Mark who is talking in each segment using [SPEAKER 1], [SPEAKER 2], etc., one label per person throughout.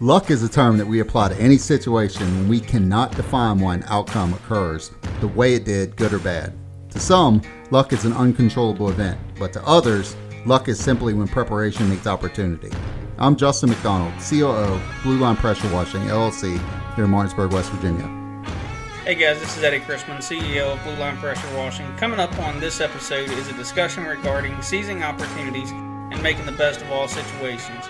[SPEAKER 1] Luck is a term that we apply to any situation when we cannot define why an outcome occurs the way it did, good or bad. To some, luck is an uncontrollable event, but to others, luck is simply when preparation meets opportunity. I'm Justin McDonald, COO, Blue Line Pressure Washing, LLC, here in Martinsburg, West Virginia.
[SPEAKER 2] Hey guys, this is Eddie Chrisman, CEO of Blue Line Pressure Washing. Coming up on this episode is a discussion regarding seizing opportunities and making the best of all situations.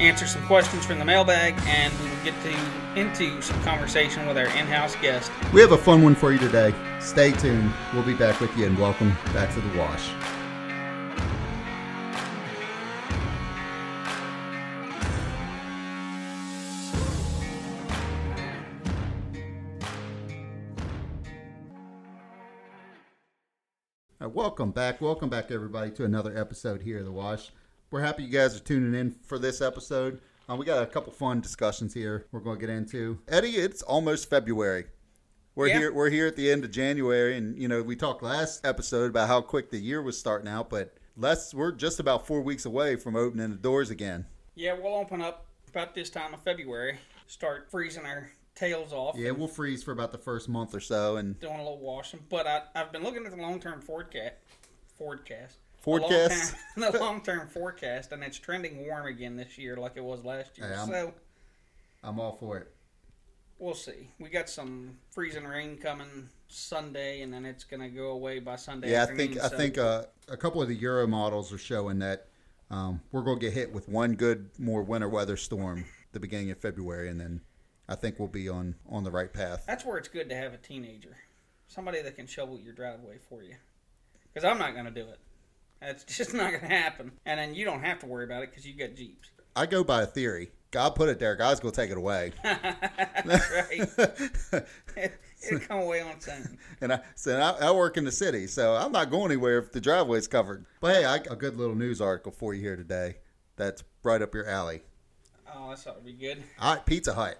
[SPEAKER 2] Answer some questions from the mailbag, and we will get to into some conversation with our in-house guest.
[SPEAKER 1] We have a fun one for you today. Stay tuned. We'll be back with you, and welcome back to the Wash. Welcome back. Welcome back, everybody, to another episode here of The Wash. We're happy you guys are tuning in for this episode. Uh, we got a couple fun discussions here we're going to get into. Eddie, it's almost February. We're
[SPEAKER 2] Yeah.
[SPEAKER 1] here. We're here at the end of January, and you know we talked last episode about how quick the year was starting out, but less we're just about four weeks away from opening the doors again.
[SPEAKER 2] Yeah, we'll open up about this time of February. Start freezing our tails off.
[SPEAKER 1] Yeah, we'll freeze for about the first month or so, and
[SPEAKER 2] doing a little washing. But I, I've been looking at the long-term forecast. Forecast.
[SPEAKER 1] Forecast?
[SPEAKER 2] The long-term forecast, and it's trending warm again this year, like it was last year.
[SPEAKER 1] Hey, I'm-
[SPEAKER 2] so
[SPEAKER 1] I'm all for it.
[SPEAKER 2] we'll see. We got some freezing rain coming Sunday, and then it's gonna go away by Sunday.
[SPEAKER 1] Yeah, I think I think uh, a couple of the Euro models are showing that um, we're going to get hit with one good more winter weather storm the beginning of February, and then I think we'll be on on the right path.
[SPEAKER 2] that's where it's good to have a teenager, somebody that can shovel your driveway for you. Because I'm not gonna do it. That's just not gonna happen. And then you don't have to worry about it because you got Jeeps.
[SPEAKER 1] I go by a theory. God put it there. God's going to take it away.
[SPEAKER 2] That's right. It'll come away on its own.
[SPEAKER 1] and I said I, I work in the city, so I'm not going anywhere if the driveway's covered. But hey, I got a good little news article for you here today. That's right up your alley.
[SPEAKER 2] Oh, that's ought to be good.
[SPEAKER 1] All right, Pizza Hut.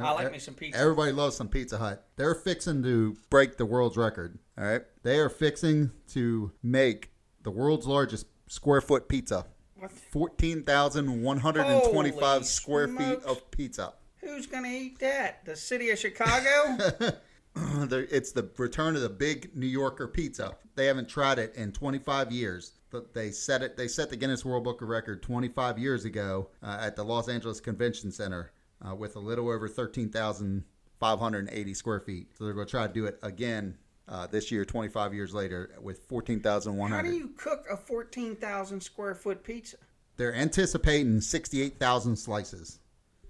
[SPEAKER 2] I like me some pizza.
[SPEAKER 1] Everybody loves some Pizza Hut. They're fixing to break the world's record. All right. They are fixing to make the world's largest square foot pizza.
[SPEAKER 2] What?
[SPEAKER 1] 14,125
[SPEAKER 2] Holy
[SPEAKER 1] square feet of pizza.
[SPEAKER 2] Who's gonna eat that? The city of Chicago?
[SPEAKER 1] It's the return of the big New Yorker pizza. They haven't tried it in 25 years. But they set it. They set the Guinness World Book of Record 25 years ago uh, at the Los Angeles Convention Center uh, with a little over 13,580 square feet. So they're going to try to do it again uh, this year, 25 years later, with 14,100.
[SPEAKER 2] How do you cook a fourteen thousand square foot pizza?
[SPEAKER 1] They're anticipating 68,000 slices.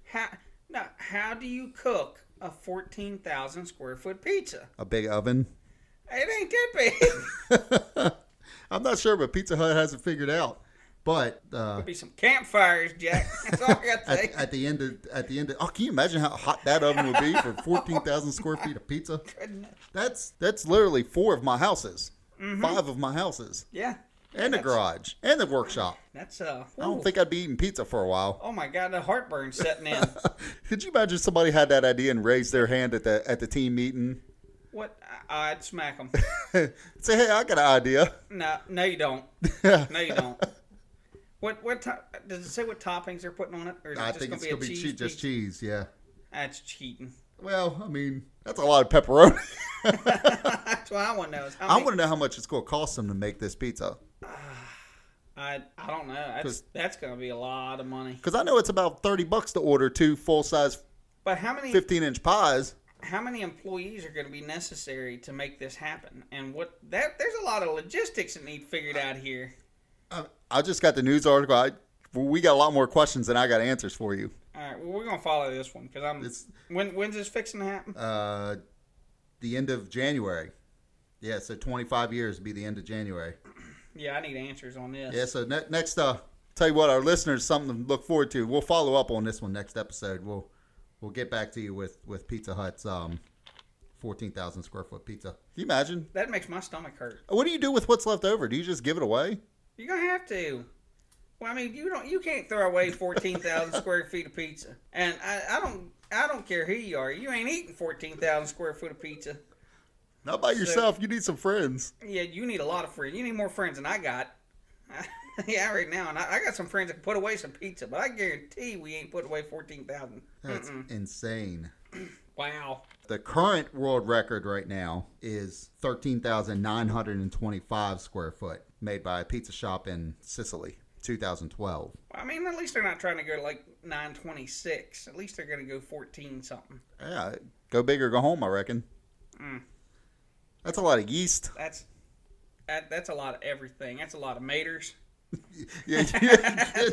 [SPEAKER 2] How no? How do you cook a fourteen thousand square foot pizza?
[SPEAKER 1] A big oven.
[SPEAKER 2] It ain't that big.
[SPEAKER 1] I'm not sure, but Pizza Hut hasn't figured out. But uh,
[SPEAKER 2] Be some campfires, Jack. That's all I got to say.
[SPEAKER 1] at, at the end of at the end of oh can you imagine how hot that oven would be for 14,000 square feet of pizza that's that's literally four of my houses five of my houses
[SPEAKER 2] Yeah.
[SPEAKER 1] and the garage and the workshop
[SPEAKER 2] That's uh.
[SPEAKER 1] I don't think I'd be eating pizza for a while
[SPEAKER 2] Oh my god, the heartburn setting in.
[SPEAKER 1] could you imagine somebody had that idea and raised their hand at the at the team meeting
[SPEAKER 2] what? I'd smack them.
[SPEAKER 1] say hey I got an idea
[SPEAKER 2] No, no, you don't. No, you don't. What what to- does it say? What toppings they're putting on it? Or is it
[SPEAKER 1] I
[SPEAKER 2] just
[SPEAKER 1] think
[SPEAKER 2] gonna
[SPEAKER 1] it's
[SPEAKER 2] be a
[SPEAKER 1] gonna be
[SPEAKER 2] cheese
[SPEAKER 1] cheese, just
[SPEAKER 2] pizza?
[SPEAKER 1] cheese yeah
[SPEAKER 2] That's cheating.
[SPEAKER 1] well I mean that's a lot of pepperoni
[SPEAKER 2] That's what I want to know. Is how
[SPEAKER 1] I
[SPEAKER 2] many,
[SPEAKER 1] want to know how much it's going to cost them to make this pizza
[SPEAKER 2] I I don't know. That's
[SPEAKER 1] 'Cause-
[SPEAKER 2] that's gonna be a lot of money.
[SPEAKER 1] because I know it's about 30 bucks to order two full size
[SPEAKER 2] But how many
[SPEAKER 1] 15 inch pies
[SPEAKER 2] how many employees are going to be necessary to make this happen? And what that there's a lot of logistics that need figured out here.
[SPEAKER 1] I, just got the news article. I, we got a lot more questions than I got answers for you.
[SPEAKER 2] All right, well we're gonna follow this one because I'm.
[SPEAKER 1] It's-
[SPEAKER 2] when when's this fixing to happen?
[SPEAKER 1] Uh, the end of January. Yeah, so 25 years would be the end of January.
[SPEAKER 2] Yeah, I need answers on this.
[SPEAKER 1] Yeah, so ne- next, uh, tell you what, our listeners, something to look forward to. We'll follow up on this one next episode. We'll we'll get back to you with with Pizza Hut's um, 14,000 square foot pizza. Can you imagine?
[SPEAKER 2] That makes my stomach hurt.
[SPEAKER 1] What do you do with what's left over? Do you just give it away?
[SPEAKER 2] You're gonna have to. Well, I mean, you don't. You can't throw away fourteen thousand square feet of pizza. And I, I don't. I don't care who you are. You ain't eating fourteen thousand square foot of pizza.
[SPEAKER 1] Not by
[SPEAKER 2] So-
[SPEAKER 1] yourself. You need some friends.
[SPEAKER 2] Yeah, you need a lot of friends. You need more friends than I got. yeah, right now, and I, I got some friends that can put away some pizza, but I guarantee we ain't put away fourteen thousand.
[SPEAKER 1] That's insane.
[SPEAKER 2] Wow.
[SPEAKER 1] The current world record right now is 13,925 square foot, made by a pizza shop in Sicily, 2012.
[SPEAKER 2] I mean, at least they're not trying to go to like nine twenty six. At least they're gonna go fourteen something.
[SPEAKER 1] Yeah, go big or go home, I reckon.
[SPEAKER 2] Mm.
[SPEAKER 1] That's a lot of yeast.
[SPEAKER 2] That's that, that's a lot of everything. That's a lot of maters.
[SPEAKER 1] yeah, yeah.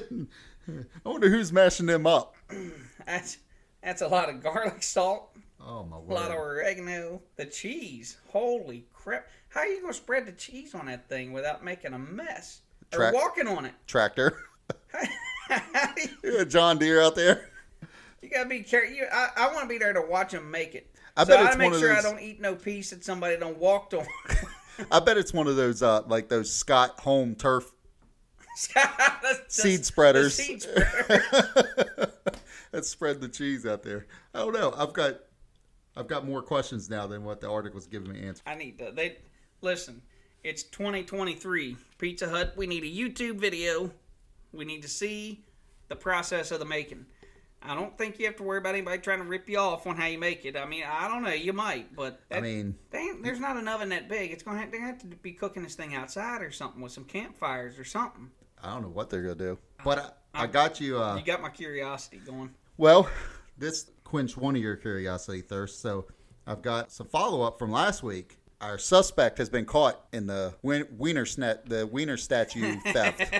[SPEAKER 1] I wonder who's mashing them up.
[SPEAKER 2] That's that's a lot of garlic salt.
[SPEAKER 1] Oh my word!
[SPEAKER 2] A lot of oregano. The cheese. Holy crap! How are you gonna spread the cheese on that thing without making a mess
[SPEAKER 1] Track-
[SPEAKER 2] or walking on it?
[SPEAKER 1] Tractor.
[SPEAKER 2] You-
[SPEAKER 1] You a John Deere out there.
[SPEAKER 2] You gotta be careful. You, I, I want to be there to watch them make it.
[SPEAKER 1] I
[SPEAKER 2] so
[SPEAKER 1] bet
[SPEAKER 2] I
[SPEAKER 1] it's
[SPEAKER 2] make
[SPEAKER 1] one of
[SPEAKER 2] sure I don't eat no piece that somebody don't walked on.
[SPEAKER 1] I bet it's one of those uh, like those Scott Home turf
[SPEAKER 2] The-
[SPEAKER 1] seed spreaders
[SPEAKER 2] seed spreader.
[SPEAKER 1] That spread the cheese out there. I don't know. I've got I've got more questions now than what the article's giving me answers.
[SPEAKER 2] I need to. They listen. It's 2023. Pizza Hut. We need a YouTube video. We need to see the process of the making. I don't think you have to worry about anybody trying to rip you off on how you make it. I mean, I don't know. You might, but
[SPEAKER 1] I mean,
[SPEAKER 2] there's not an oven that big. It's gonna have, they're gonna have to be cooking this thing outside or something with some campfires or something.
[SPEAKER 1] I don't know what they're gonna do. But I, I got you. Uh,
[SPEAKER 2] You got my curiosity going.
[SPEAKER 1] Well, this quenched one of your curiosity thirst. So I've got some follow up from last week. Our suspect has been caught in the wien- wiener snet the wiener statue theft.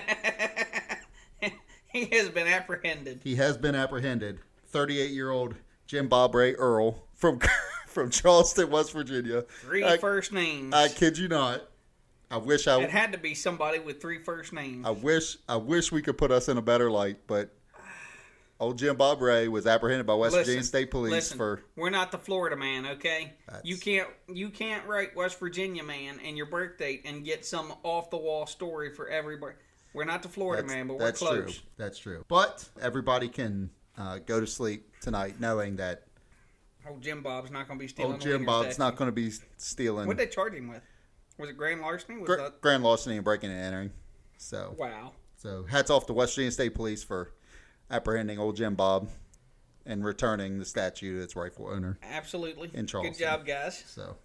[SPEAKER 2] he has been apprehended.
[SPEAKER 1] he has been apprehended. 38 year old Jim Bob Ray Earl from from Charleston, West Virginia.
[SPEAKER 2] Three
[SPEAKER 1] I,
[SPEAKER 2] first names.
[SPEAKER 1] I kid you not. I wish I
[SPEAKER 2] it had to be somebody with three first names.
[SPEAKER 1] I wish I wish we could put us in a better light, but old Jim Bob Ray was apprehended by West Virginia State Police
[SPEAKER 2] listen,
[SPEAKER 1] for
[SPEAKER 2] we're not the Florida man, okay? You can't you can't write West Virginia man and your birth date and get some off the wall story for everybody. We're not the Florida man, but we're
[SPEAKER 1] that's
[SPEAKER 2] close.
[SPEAKER 1] true. That's true. But everybody can uh, go to sleep tonight knowing that
[SPEAKER 2] Old Jim Bob's not going to be stealing.
[SPEAKER 1] old Jim Bob's not going to be stealing
[SPEAKER 2] What did they charge him with? Was it grand larceny? Was
[SPEAKER 1] gr-
[SPEAKER 2] that
[SPEAKER 1] grand larceny and breaking and entering. So
[SPEAKER 2] wow?
[SPEAKER 1] so hats off to West Virginia State Police for apprehending old Jim Bob and returning the statue to its rightful owner.
[SPEAKER 2] Absolutely.
[SPEAKER 1] In Charleston.
[SPEAKER 2] Good job, guys.
[SPEAKER 1] So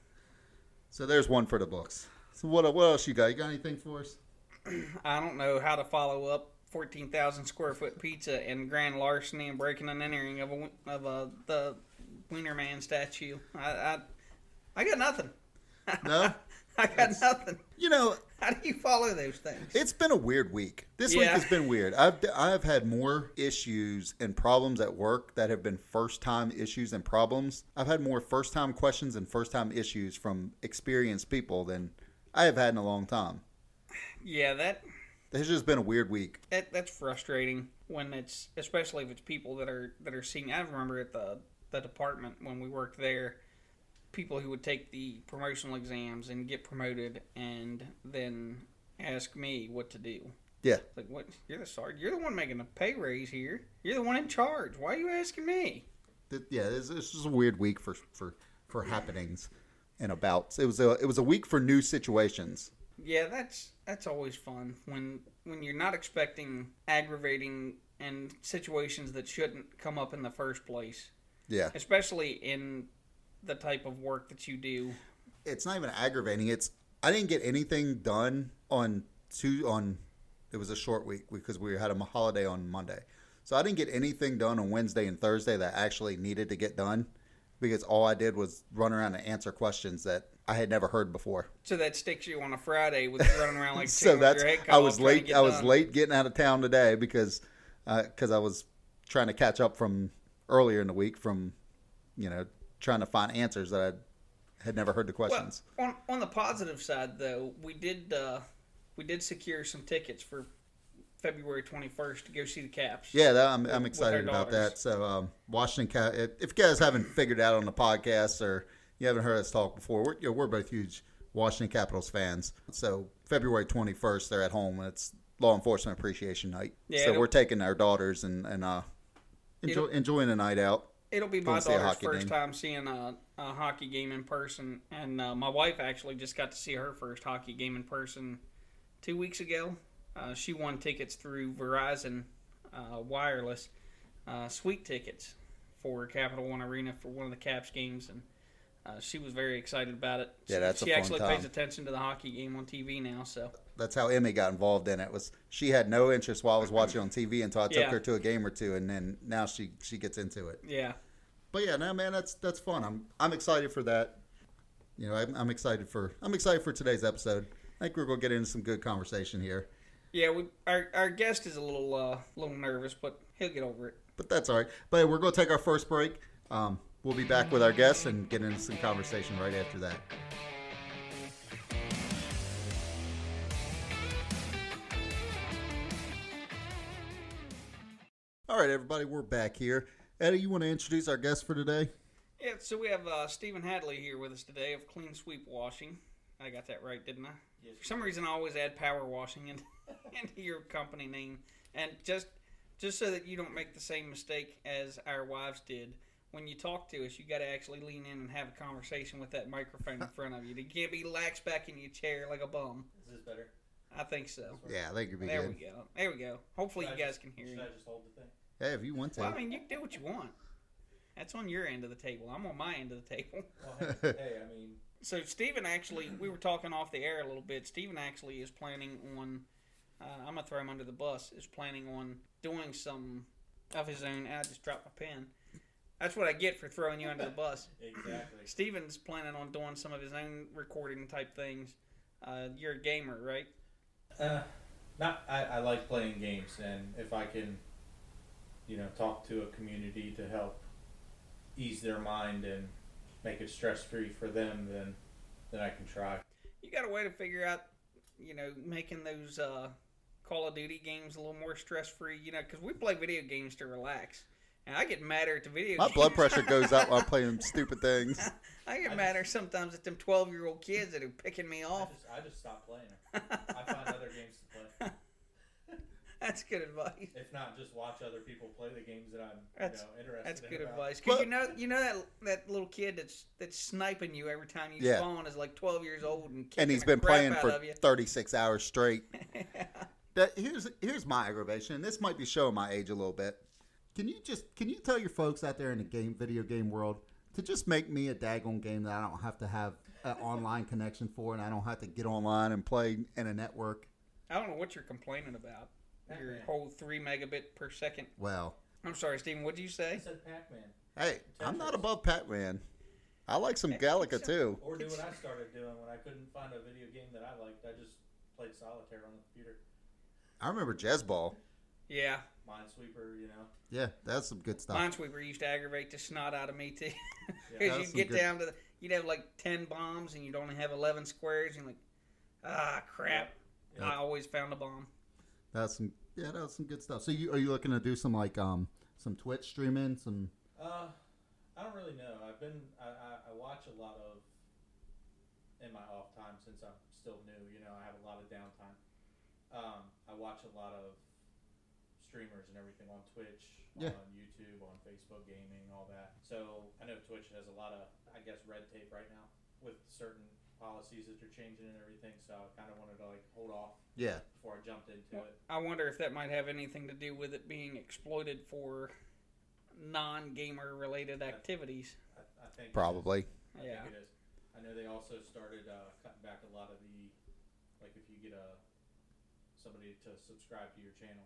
[SPEAKER 1] so there's one for the books. So what what else you got? You got anything for us?
[SPEAKER 2] I don't know how to follow up 14,000 square foot pizza and grand larceny and breaking and entering of a of a the Wiener Man statue. I I, I got nothing.
[SPEAKER 1] No?
[SPEAKER 2] I got nothing.
[SPEAKER 1] You know,
[SPEAKER 2] How do you follow those things?
[SPEAKER 1] it's been a weird week. This week has been weird. I've I've had more issues and problems at work that have been first time issues and problems. I've had more first time questions and first time issues from experienced people than I have had in a long time.
[SPEAKER 2] Yeah, that,
[SPEAKER 1] It's just been a weird week.
[SPEAKER 2] that that's frustrating when it's especially if it's people that are that are seeing. I remember at the the department when we worked there, people who would take the promotional exams and get promoted and then ask me what to do.
[SPEAKER 1] Yeah.
[SPEAKER 2] Like what? You're the sergeant. You're the one making the pay raise here. You're the one in charge. Why are you asking me?
[SPEAKER 1] Yeah, this, this is a weird week for for for happenings and abouts. It was a it was a week for new situations.
[SPEAKER 2] Yeah, that's that's always fun when when you're not expecting aggravating and situations that shouldn't come up in the first place,
[SPEAKER 1] Yeah.
[SPEAKER 2] especially in the type of work that you do.
[SPEAKER 1] it's not even aggravating. It's I didn't get anything done on two on. It was a short week because we had a holiday on Monday, so I didn't get anything done on Wednesday and Thursday that actually needed to get done because all I did was run around and answer questions that I had never heard before.
[SPEAKER 2] So that sticks you on a Friday with running around like
[SPEAKER 1] so that's
[SPEAKER 2] your head cut
[SPEAKER 1] I was late. I was
[SPEAKER 2] done.
[SPEAKER 1] late getting out of town today because uh, because I was trying to catch up from earlier in the week from you know trying to find answers that I had never heard the questions.
[SPEAKER 2] Well, on on the positive side, though, we did uh, we did secure some tickets for February 21st to go see the Caps.
[SPEAKER 1] Yeah, that, I'm, I'm excited about that. So, um, Washington, Cap- if if you guys haven't figured out on the podcast or you haven't heard us talk before, we're, you know, we're both huge Washington Capitals fans. So, February 21st, they're at home and it's Law Enforcement Appreciation Night.
[SPEAKER 2] Yeah,
[SPEAKER 1] so, we're taking our daughters and, and uh, enjoy, enjoying a night out.
[SPEAKER 2] It'll be my daughter's first
[SPEAKER 1] game.
[SPEAKER 2] time seeing a, a hockey game in person, and uh, my wife actually just got to see her first hockey game in person two weeks ago. Uh, she won tickets through Verizon uh, Wireless, uh, suite tickets for Capital One Arena for one of the Caps games, and uh, she was very excited about it.
[SPEAKER 1] Yeah,
[SPEAKER 2] She-
[SPEAKER 1] that's a
[SPEAKER 2] she
[SPEAKER 1] fun
[SPEAKER 2] actually
[SPEAKER 1] time.
[SPEAKER 2] pays attention to the hockey game on TV now. So
[SPEAKER 1] That's how Emmy got involved in it. Was she had no interest while I was watching on TV until I took
[SPEAKER 2] Yeah.
[SPEAKER 1] her to a game or two, and then now she she gets into it.
[SPEAKER 2] yeah,
[SPEAKER 1] But yeah, no man, that's that's fun. I'm I'm excited for that. You know, I'm, I'm excited for I'm excited for today's episode. I think we're gonna get into some good conversation here.
[SPEAKER 2] yeah. We our our guest is a little uh, a little nervous, but he'll get over it.
[SPEAKER 1] But that's all right. But we're gonna take our first break. Um, we'll be back with our guests and get into some conversation right after that. All right, everybody, we're back here. Eddie, you want to introduce our guest for today?
[SPEAKER 2] Yeah, so we have uh, Stephen Hadley here with us today of Clean Sweep Washing. I got that right, didn't I?
[SPEAKER 3] Yes.
[SPEAKER 2] For some reason, I always add power washing in, into your company name, and just just so that you don't make the same mistake as our wives did. When you talk to us, you got to actually lean in and have a conversation with that microphone in front of you. You can't be lax back in your chair like a bum.
[SPEAKER 3] Is this better?
[SPEAKER 2] I think so.
[SPEAKER 1] Yeah, I think it'd be
[SPEAKER 2] There
[SPEAKER 1] good.
[SPEAKER 2] we go. There we go. Hopefully,
[SPEAKER 3] Should
[SPEAKER 2] you guys
[SPEAKER 3] just-
[SPEAKER 2] can hear
[SPEAKER 3] Should
[SPEAKER 2] you.
[SPEAKER 3] I just hold the thing?
[SPEAKER 1] Hey, if you want to.
[SPEAKER 2] Well, I mean, you can do what you want. That's on your end of the table. I'm on my end of the table.
[SPEAKER 3] Well, hey, hey, I mean,
[SPEAKER 2] So Steven actually, we were talking off the air a little bit. Steven actually is planning on. Uh, I'm gonna throw him under the bus. Is planning on doing some of his own. I just dropped my pen. That's what I get for throwing you under the bus.
[SPEAKER 3] exactly.
[SPEAKER 2] Steven's planning on doing some of his own recording type things. Uh, you're a gamer, right?
[SPEAKER 3] Uh, not. I, I like playing games, and if I can, you know, talk to a community to help ease their mind and make it stress free for them, then then I can try.
[SPEAKER 2] You got a way to figure out, you know, making those uh, Call of Duty games a little more stress free. You know, because we play video games to relax, and I get madder at the video.
[SPEAKER 1] My
[SPEAKER 2] games.
[SPEAKER 1] blood pressure goes up while playing stupid things.
[SPEAKER 2] I get
[SPEAKER 3] I
[SPEAKER 2] madder sometimes at them twelve year old kids that are picking me
[SPEAKER 3] I
[SPEAKER 2] off.
[SPEAKER 3] just I just stop playing. I find other games to play.
[SPEAKER 2] That's good advice.
[SPEAKER 3] If not, just watch other people play the games that I'm
[SPEAKER 2] That's-
[SPEAKER 3] you know, interested
[SPEAKER 2] That's
[SPEAKER 3] in.
[SPEAKER 2] That's good
[SPEAKER 3] about.
[SPEAKER 2] advice. Cause
[SPEAKER 1] Well-
[SPEAKER 2] you know, you know that that little kid that's that's sniping you every time you
[SPEAKER 1] Yeah.
[SPEAKER 2] spawn is like twelve years old and
[SPEAKER 1] and
[SPEAKER 2] kicking
[SPEAKER 1] he's
[SPEAKER 2] the
[SPEAKER 1] been
[SPEAKER 2] crap
[SPEAKER 1] playing for 36 hours straight. That here's here's my aggravation. and This might be showing my age a little bit. Can you just can you tell your folks out there in the game video game world to just make me a daggone game that I don't have to have an online connection for and I don't have to get online and play in a network?
[SPEAKER 2] I don't know what you're complaining about. Your
[SPEAKER 3] Pac-Man.
[SPEAKER 2] whole three megabit per second.
[SPEAKER 1] Well,
[SPEAKER 2] I'm sorry, Steven. What did you say?
[SPEAKER 3] I
[SPEAKER 2] say?
[SPEAKER 3] said Pac-Man.
[SPEAKER 1] hey, I'm not above Pac-Man. I like some Galaga too.
[SPEAKER 3] Or do what I started doing when I couldn't find a video game that I liked. I just played solitaire on the computer.
[SPEAKER 1] I remember JezzBall.
[SPEAKER 2] Yeah,
[SPEAKER 3] Minesweeper, you know.
[SPEAKER 1] Yeah, that's some good stuff.
[SPEAKER 2] Minesweeper used to aggravate the snot out of me too. Because
[SPEAKER 1] That's
[SPEAKER 2] you'd get
[SPEAKER 1] good-
[SPEAKER 2] down to the, you'd have like ten bombs and you'd only have eleven squares. And you're like, ah, crap!
[SPEAKER 3] Yeah.
[SPEAKER 2] I always found a bomb.
[SPEAKER 1] That's some yeah, that's some good stuff. So you are you looking to do some like um some Twitch streaming, some
[SPEAKER 3] Uh, I don't really know. I've been I, I, I watch a lot of in my off time since I'm still new. You know, I have a lot of downtime. Um, I watch a lot of streamers and everything on Twitch,
[SPEAKER 1] Yeah.
[SPEAKER 3] on YouTube, on Facebook gaming, all that. So I know Twitch has a lot of I guess red tape right now with certain policies that they're changing and everything. So I kind of wanted to like hold off
[SPEAKER 1] yeah.
[SPEAKER 3] before I jumped into it.
[SPEAKER 2] I wonder if that might have anything to do with it being exploited for non-gamer related activities.
[SPEAKER 3] I, I think.
[SPEAKER 1] Probably.
[SPEAKER 3] I
[SPEAKER 2] Yeah.
[SPEAKER 3] think it is. I know they also started uh, cutting back a lot of the, like if you get a somebody to subscribe to your channel,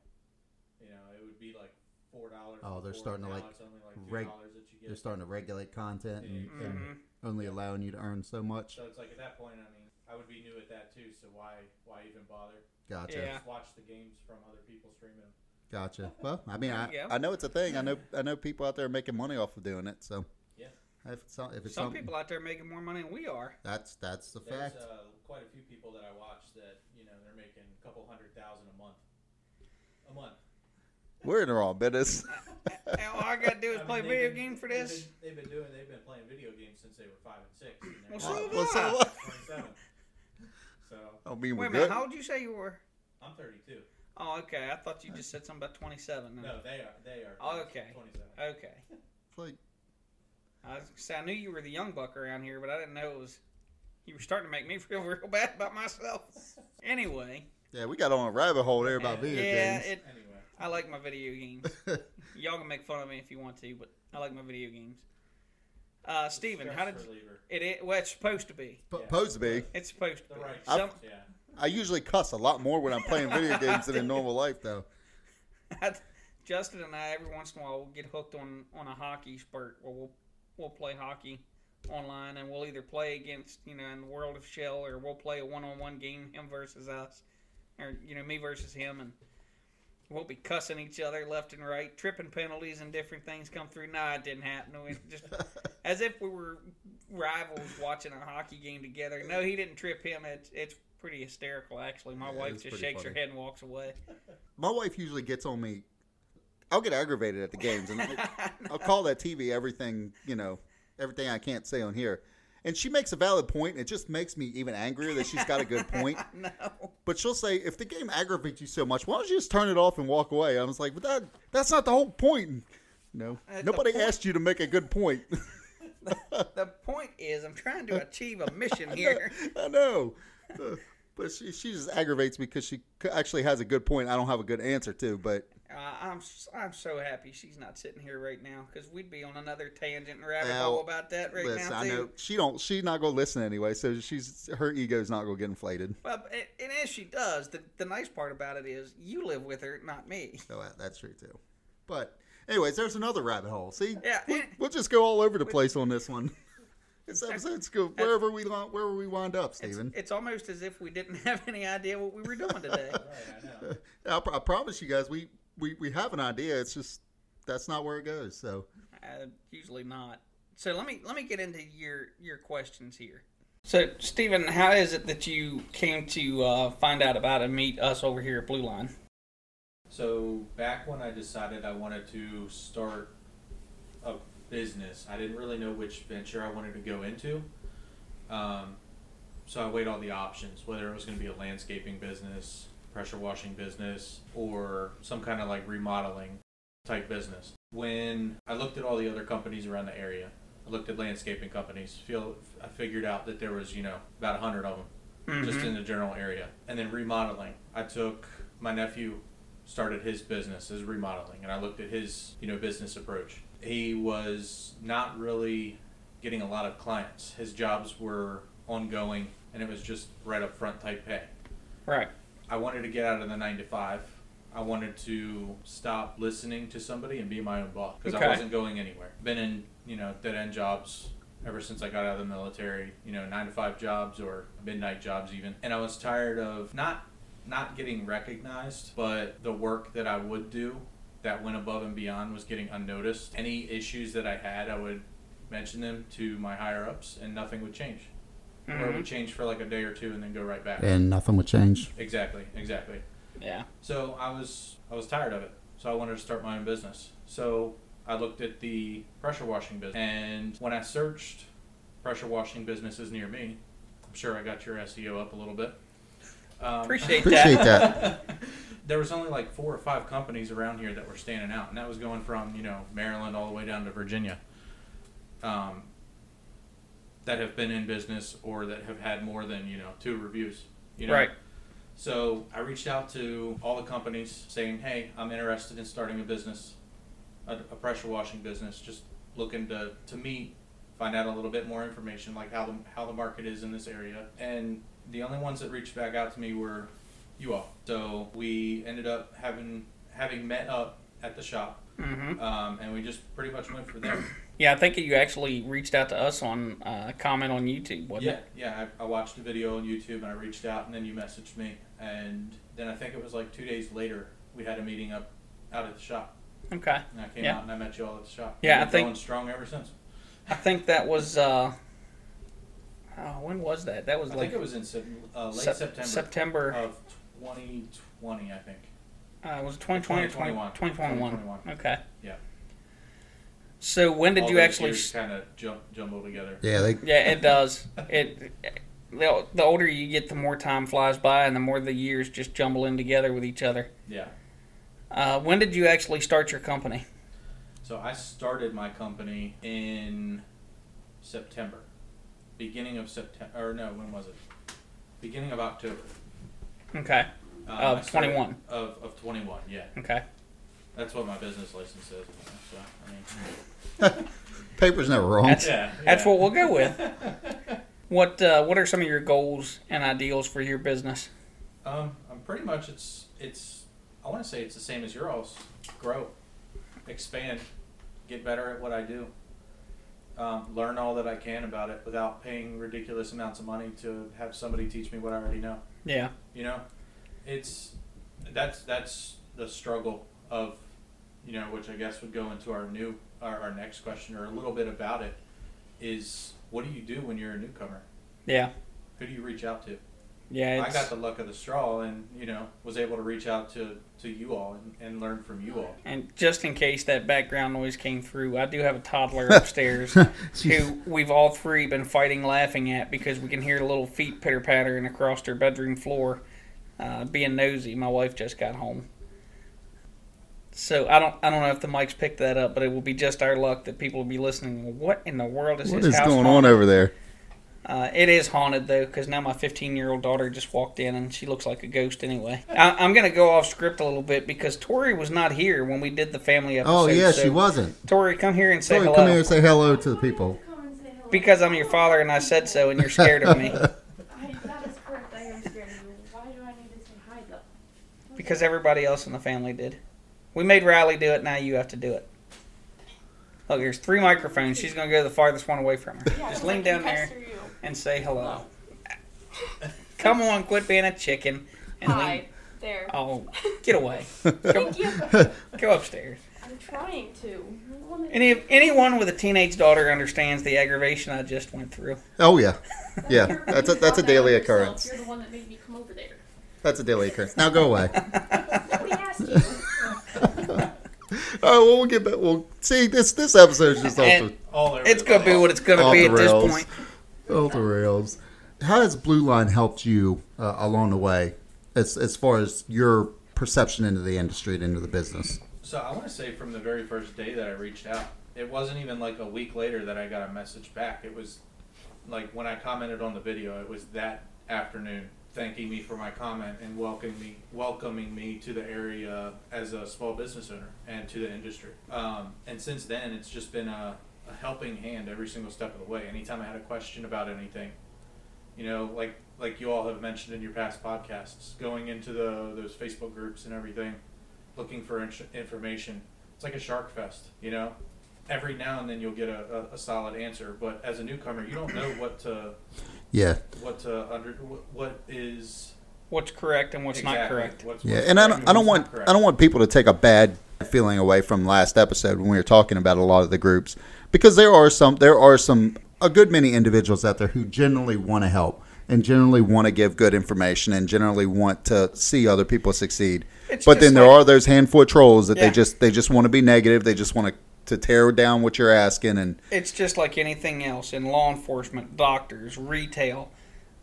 [SPEAKER 3] you know, it would be like four dollars.
[SPEAKER 1] Oh, they're starting to, like,
[SPEAKER 3] like
[SPEAKER 1] reg-
[SPEAKER 3] dollars that you get.
[SPEAKER 1] They're starting to regulate content and,
[SPEAKER 3] Yeah.
[SPEAKER 1] and only allowing you to earn so much.
[SPEAKER 3] So it's like at that point, I mean, I would be new at that too. So why why even bother?
[SPEAKER 1] Gotcha.
[SPEAKER 2] Yeah.
[SPEAKER 3] Just watch the games from other people streaming them.
[SPEAKER 1] Gotcha. Well, I mean, I,
[SPEAKER 2] There you go.
[SPEAKER 1] I know it's a thing. I know I know people out there are making money off of doing it. So
[SPEAKER 3] Yeah.
[SPEAKER 1] if it's some- if it's
[SPEAKER 2] Some people out there making more money than we are.
[SPEAKER 1] that's that's the
[SPEAKER 3] There's
[SPEAKER 1] fact.
[SPEAKER 3] uh, quite a few people that I watch that you know they're making a couple hundred thousand a month. A month.
[SPEAKER 1] We're in the wrong business.
[SPEAKER 2] And all I gotta do is
[SPEAKER 3] I mean,
[SPEAKER 2] play a
[SPEAKER 3] they've
[SPEAKER 2] video
[SPEAKER 3] been-
[SPEAKER 2] game for
[SPEAKER 3] they've
[SPEAKER 2] this.
[SPEAKER 3] been- They've been doing. They've been playing video games since they were five and six. and
[SPEAKER 2] Well, so
[SPEAKER 3] now
[SPEAKER 2] have
[SPEAKER 1] Well, so what?
[SPEAKER 3] So
[SPEAKER 1] I mean, we're
[SPEAKER 2] Wait a minute, how old you say you were?
[SPEAKER 3] I'm 32.
[SPEAKER 2] Oh, okay. I thought you just said something about 27.
[SPEAKER 3] No, they are. They are.
[SPEAKER 2] Oh, okay.
[SPEAKER 3] 27.
[SPEAKER 2] Okay.
[SPEAKER 1] It's like
[SPEAKER 2] I, was, I knew you were the young buck around here, but I didn't know it was. You were starting to make me feel real bad about myself. Anyway,
[SPEAKER 1] Yeah, we got on a rabbit hole there about video
[SPEAKER 2] yeah,
[SPEAKER 1] games.
[SPEAKER 2] it.
[SPEAKER 3] Anyway,
[SPEAKER 2] I like my video games. Y'all can make fun of me if you want to, but I like my video games. Uh, Steven, how did you,
[SPEAKER 3] reliever.
[SPEAKER 2] it, it? Well, it's supposed to be.
[SPEAKER 1] P- Supposed to be.
[SPEAKER 2] It's supposed to
[SPEAKER 3] The
[SPEAKER 2] be.
[SPEAKER 3] right.
[SPEAKER 2] Some,
[SPEAKER 3] yeah.
[SPEAKER 1] I usually cuss a lot more when I'm playing video games than in normal life, though.
[SPEAKER 2] Justin and I every once in a while we'll get hooked on on a hockey spurt where we'll we'll play hockey online and we'll either play against you know in the world of shell or we'll play a one on one game him versus us or you know me versus him and we'll be cussing each other left and right tripping penalties and different things come through. Nah, it didn't happen. We just as if we were rivals watching a hockey game together. No, he didn't trip him. It's it's pretty hysterical actually. My
[SPEAKER 1] Yeah,
[SPEAKER 2] wife just shakes her head and walks away.
[SPEAKER 1] My wife usually gets on me. I'll get aggravated at the games, and I, I'll call that TV everything, you know, everything I can't say on here. And she makes a valid point. And it just makes me even angrier that she's got a good point.
[SPEAKER 2] no.
[SPEAKER 1] But she'll say, if the game aggravates you so much, why don't you just turn it off and walk away? I was like, but that that's not the whole point. You
[SPEAKER 2] Uh,
[SPEAKER 1] nobody
[SPEAKER 2] point-
[SPEAKER 1] asked you to make a good point.
[SPEAKER 2] The point is, I'm trying to achieve a mission here.
[SPEAKER 1] I know. Uh, but she, she just aggravates me because she actually has a good point. I don't have a good answer to, but
[SPEAKER 2] Uh, I'm I'm so happy she's not sitting here right now because we'd be on another tangent and rabbit
[SPEAKER 1] Well,
[SPEAKER 2] hole about that right
[SPEAKER 1] listen,
[SPEAKER 2] now
[SPEAKER 1] I
[SPEAKER 2] too.
[SPEAKER 1] know she don't. She's not gonna listen anyway, so she's her ego's not gonna get inflated.
[SPEAKER 2] Well, and and as she does, the the nice part about it is you live with her, not me.
[SPEAKER 1] That- that's true too. But anyways, there's another rabbit hole. See,
[SPEAKER 2] Yeah,
[SPEAKER 1] we'll, we'll just go all over the place on this one. This episode's go wherever we wherever we wind up,
[SPEAKER 2] It's,
[SPEAKER 1] Steven.
[SPEAKER 2] it's almost as if we didn't have any idea what we were doing today.
[SPEAKER 3] Right, I know.
[SPEAKER 1] I, I promise you guys, we, we we have an idea. It's just that's not where it goes. So
[SPEAKER 2] Uh, usually not. So let me let me get into your your questions here. So Stephen, how is it that you came to uh, find out about and meet us over here at Blue Line?
[SPEAKER 3] So back when I decided I wanted to start a business, I didn't really know which venture I wanted to go into. Um, so I weighed all the options, whether it was going to be a landscaping business, pressure washing business, or some kind of like remodeling type business. When I looked at all the other companies around the area, I looked at landscaping companies. Feel I figured out that there was you know about a hundred of them just
[SPEAKER 2] Mhm.
[SPEAKER 3] in the general area. And then remodeling. I took my nephew started his business as remodeling and I looked at his, you know, business approach. He was not really getting a lot of clients. His jobs were ongoing and it was just right up front type pay.
[SPEAKER 2] Right.
[SPEAKER 3] I wanted to get out of the 9 to 5. I wanted to stop listening to somebody and be my own boss because
[SPEAKER 2] Okay.
[SPEAKER 3] I wasn't going anywhere. Been in, you know, dead end jobs ever since I got out of the military, you know, 9 to 5 jobs or midnight jobs even. And I was tired of not not getting recognized, but the work that I would do that went above and beyond was getting unnoticed. Any issues that I had, I would mention them to my higher ups and nothing would change. Or it would change for like a day or two and then go right back.
[SPEAKER 1] and nothing would change.
[SPEAKER 3] Exactly, exactly.
[SPEAKER 2] Yeah.
[SPEAKER 3] So I was I was tired of it. So I wanted to start my own business. So I looked at the pressure washing business, and when I searched pressure washing businesses near me, I'm sure I got your SEO up a little bit. Um,
[SPEAKER 2] Appreciate,
[SPEAKER 1] Appreciate
[SPEAKER 2] that.
[SPEAKER 3] there was only like four or five companies around here that were standing out, and that was going from you know Maryland all the way down to Virginia. Um, that have been in business or that have had more than you know two reviews. You know?
[SPEAKER 2] Right.
[SPEAKER 3] So I reached out to all the companies saying, "Hey, I'm interested in starting a business, a, a pressure washing business. Just looking to to meet, find out a little bit more information, like how the how the market is in this area." And the only ones that reached back out to me were you all. So we ended up having having met up at the shop,
[SPEAKER 2] hmm
[SPEAKER 3] um, and we just pretty much went for there.
[SPEAKER 2] Yeah, I think you actually reached out to us on uh, a comment on YouTube, wasn't
[SPEAKER 3] yeah,
[SPEAKER 2] it?
[SPEAKER 3] yeah. I, I watched a video on YouTube and I reached out, and then you messaged me, and then I think it was like two days later we had a meeting up out at the shop,
[SPEAKER 2] Okay.
[SPEAKER 3] and I came
[SPEAKER 2] Yeah.
[SPEAKER 3] out and I met you all at the shop.
[SPEAKER 2] Yeah, I think-
[SPEAKER 3] going strong ever since.
[SPEAKER 2] I think that was. Uh, oh, when was that? That was
[SPEAKER 3] I
[SPEAKER 2] like
[SPEAKER 3] think it was in uh, late
[SPEAKER 2] Sep-
[SPEAKER 3] September,
[SPEAKER 2] September.
[SPEAKER 3] of 2020, I think.
[SPEAKER 2] Uh, was it 2020 or
[SPEAKER 3] 2021.
[SPEAKER 2] 2021?
[SPEAKER 3] 2021.
[SPEAKER 2] Okay.
[SPEAKER 3] Yeah.
[SPEAKER 2] So when did
[SPEAKER 3] all
[SPEAKER 2] you
[SPEAKER 3] those
[SPEAKER 2] actually?
[SPEAKER 3] years kind of jum- jumble together?
[SPEAKER 1] Yeah, they
[SPEAKER 2] Yeah, it does. It the, the older you get, the more time flies by, and the more the years just jumble in together with each other.
[SPEAKER 3] Yeah.
[SPEAKER 2] Uh, when did you actually start your company?
[SPEAKER 3] So I started my company in September, beginning of September, or no, when was it? Beginning of October.
[SPEAKER 2] Okay.
[SPEAKER 3] Um,
[SPEAKER 2] Of
[SPEAKER 3] started-
[SPEAKER 2] 21.
[SPEAKER 3] Of, of 21, yeah.
[SPEAKER 2] Okay.
[SPEAKER 3] That's what my business license says. So, I mean,
[SPEAKER 1] Paper's never wrong.
[SPEAKER 2] That's-
[SPEAKER 3] yeah,
[SPEAKER 2] That's what we'll go with. What uh, What are some of your goals and ideals for your business?
[SPEAKER 3] Um, I'm pretty much it's it's I want to say it's the same as yours. Grow, expand, get better at what I do. Um, learn all that I can about it without paying ridiculous amounts of money to have somebody teach me what I already know.
[SPEAKER 2] Yeah.
[SPEAKER 3] You know, it's that's that's the struggle of you know which I guess would go into our new our, our next question or a little bit about it is what do you do when you're a newcomer?
[SPEAKER 2] Yeah.
[SPEAKER 3] Who do you reach out to?
[SPEAKER 2] Yeah.
[SPEAKER 3] I got the luck of the straw and, you know, was able to reach out to, to you all and, and learn from you all.
[SPEAKER 2] and just in case that background noise came through, I do have a toddler upstairs who we've all three been fighting laughing at because we can hear little feet pitter pattering across their bedroom floor. Uh, being nosy, my wife just got home. So I don't I don't know if the mics picked that up, but it will be just our luck that people will be listening. What in the world is
[SPEAKER 1] What
[SPEAKER 2] his
[SPEAKER 1] is
[SPEAKER 2] house
[SPEAKER 1] going on over there?
[SPEAKER 2] Uh, it is haunted though, because now my 15 year old daughter just walked in and she looks like a ghost anyway. I, I'm gonna go off script a little bit because Tori was not here when we did the family episode.
[SPEAKER 1] Oh yeah,
[SPEAKER 2] so-
[SPEAKER 1] she wasn't.
[SPEAKER 2] Tori, come here and say
[SPEAKER 1] Tori,
[SPEAKER 2] hello.
[SPEAKER 1] come here and say hello to the people.
[SPEAKER 4] Come and say hello.
[SPEAKER 2] Because I'm your father and I said so, and you're scared of me.
[SPEAKER 4] I, that is correct. I am scared. Why do I need to say hi though?
[SPEAKER 2] Because everybody else in the family did. We made Riley do it. Now you have to do it. Look, there's three microphones. She's gonna go the farthest one away from her.
[SPEAKER 4] Yeah,
[SPEAKER 2] Just lean
[SPEAKER 4] I can
[SPEAKER 2] down there
[SPEAKER 4] pester you.
[SPEAKER 2] And say hello. Oh. Come on, quit being a chicken. And lean-
[SPEAKER 4] Hi. There.
[SPEAKER 2] Oh, get away.
[SPEAKER 4] Thank you.
[SPEAKER 2] Go upstairs.
[SPEAKER 4] I'm trying to. I wanna-
[SPEAKER 2] Any anyone with a teenage daughter understands the aggravation I just went through.
[SPEAKER 1] Oh yeah,
[SPEAKER 4] That's
[SPEAKER 1] yeah,
[SPEAKER 4] your
[SPEAKER 1] that's a-
[SPEAKER 4] business
[SPEAKER 1] that's a
[SPEAKER 4] all
[SPEAKER 1] daily
[SPEAKER 4] by yourself.
[SPEAKER 1] occurrence.
[SPEAKER 4] You're the one that made me come over there.
[SPEAKER 1] that's a daily occurrence. Now go away.
[SPEAKER 4] Nobody asked you.
[SPEAKER 1] Oh, well, we'll get back. We'll see, this this episode's just off
[SPEAKER 2] And-
[SPEAKER 1] the,
[SPEAKER 3] All over
[SPEAKER 2] It's
[SPEAKER 3] the
[SPEAKER 2] gonna be
[SPEAKER 3] place.
[SPEAKER 2] what it's gonna
[SPEAKER 1] Off
[SPEAKER 2] be
[SPEAKER 1] the
[SPEAKER 2] at this
[SPEAKER 1] rails.
[SPEAKER 2] point.
[SPEAKER 1] Off the rails. How has Blue Line helped you uh, along the way, as as far as your perception into the industry and into the business?
[SPEAKER 3] So I want to say from the very first day that I reached out, it wasn't even like a week later that I got a message back. It was like when I commented on the video, it was that afternoon thanking me for my comment and welcoming me welcoming me to the area as a small business owner and to the industry. Um, and since then, it's just been a, a helping hand every single step of the way. Anytime I had a question about anything, you know, like like you all have mentioned in your past podcasts, going into the those Facebook groups and everything, looking for in- information. It's like a shark fest, you know. Every now and then you'll get a, a, a solid answer, but as a newcomer, you don't know what to
[SPEAKER 1] Yeah,
[SPEAKER 3] what to under what, what is
[SPEAKER 2] What's correct and what's not correct.
[SPEAKER 3] What's,
[SPEAKER 1] yeah,
[SPEAKER 3] what's
[SPEAKER 1] and I don't I don't want
[SPEAKER 3] correct.
[SPEAKER 1] I don't want people to take a bad feeling away from last episode when we were talking about a lot of the groups because there are some there are some a good many individuals out there who generally want to help and generally want to give good information and generally want to see other people succeed.
[SPEAKER 2] It's
[SPEAKER 1] but then there
[SPEAKER 2] like-
[SPEAKER 1] are those handful of trolls that
[SPEAKER 2] Yeah.
[SPEAKER 1] they just they just want to be negative. They just want to to tear down what you're asking and
[SPEAKER 2] It's just like anything else in law enforcement, doctors, retail.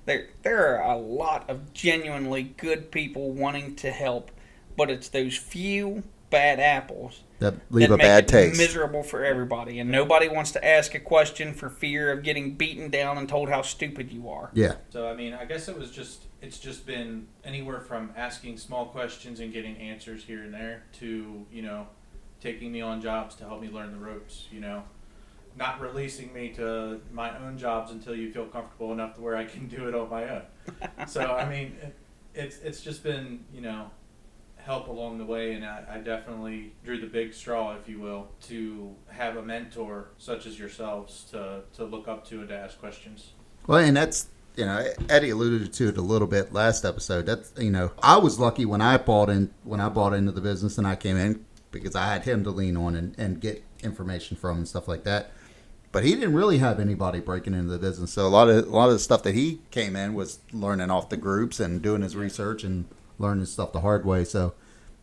[SPEAKER 2] There, there are a lot of genuinely good people wanting to help, but it's those few bad apples
[SPEAKER 1] that leave
[SPEAKER 2] that
[SPEAKER 1] a bad taste.
[SPEAKER 2] miserable for everybody, and nobody wants to ask a question for fear of getting beaten down and told how stupid you are.
[SPEAKER 1] yeah.
[SPEAKER 3] So I mean, I guess it was just it's just been anywhere from asking small questions and getting answers here and there to you know taking me on jobs to help me learn the ropes. You know, not releasing me to my own jobs until you feel comfortable enough to where I can do it on my own. so I mean, it's it's just been you know help along the way, and I, I definitely drew the big straw, if you will, to have a mentor such as yourselves to to look up to and to ask questions.
[SPEAKER 1] Well, and that's you know Eddie alluded to it a little bit last episode. That's you know I was lucky when I bought in when I bought into the business and I came in because I had him to lean on and, and get information from and stuff like that. But he didn't really have anybody breaking into the business, so a lot of a lot of the stuff that he came in was learning off the groups and doing his research and learning stuff the hard way. So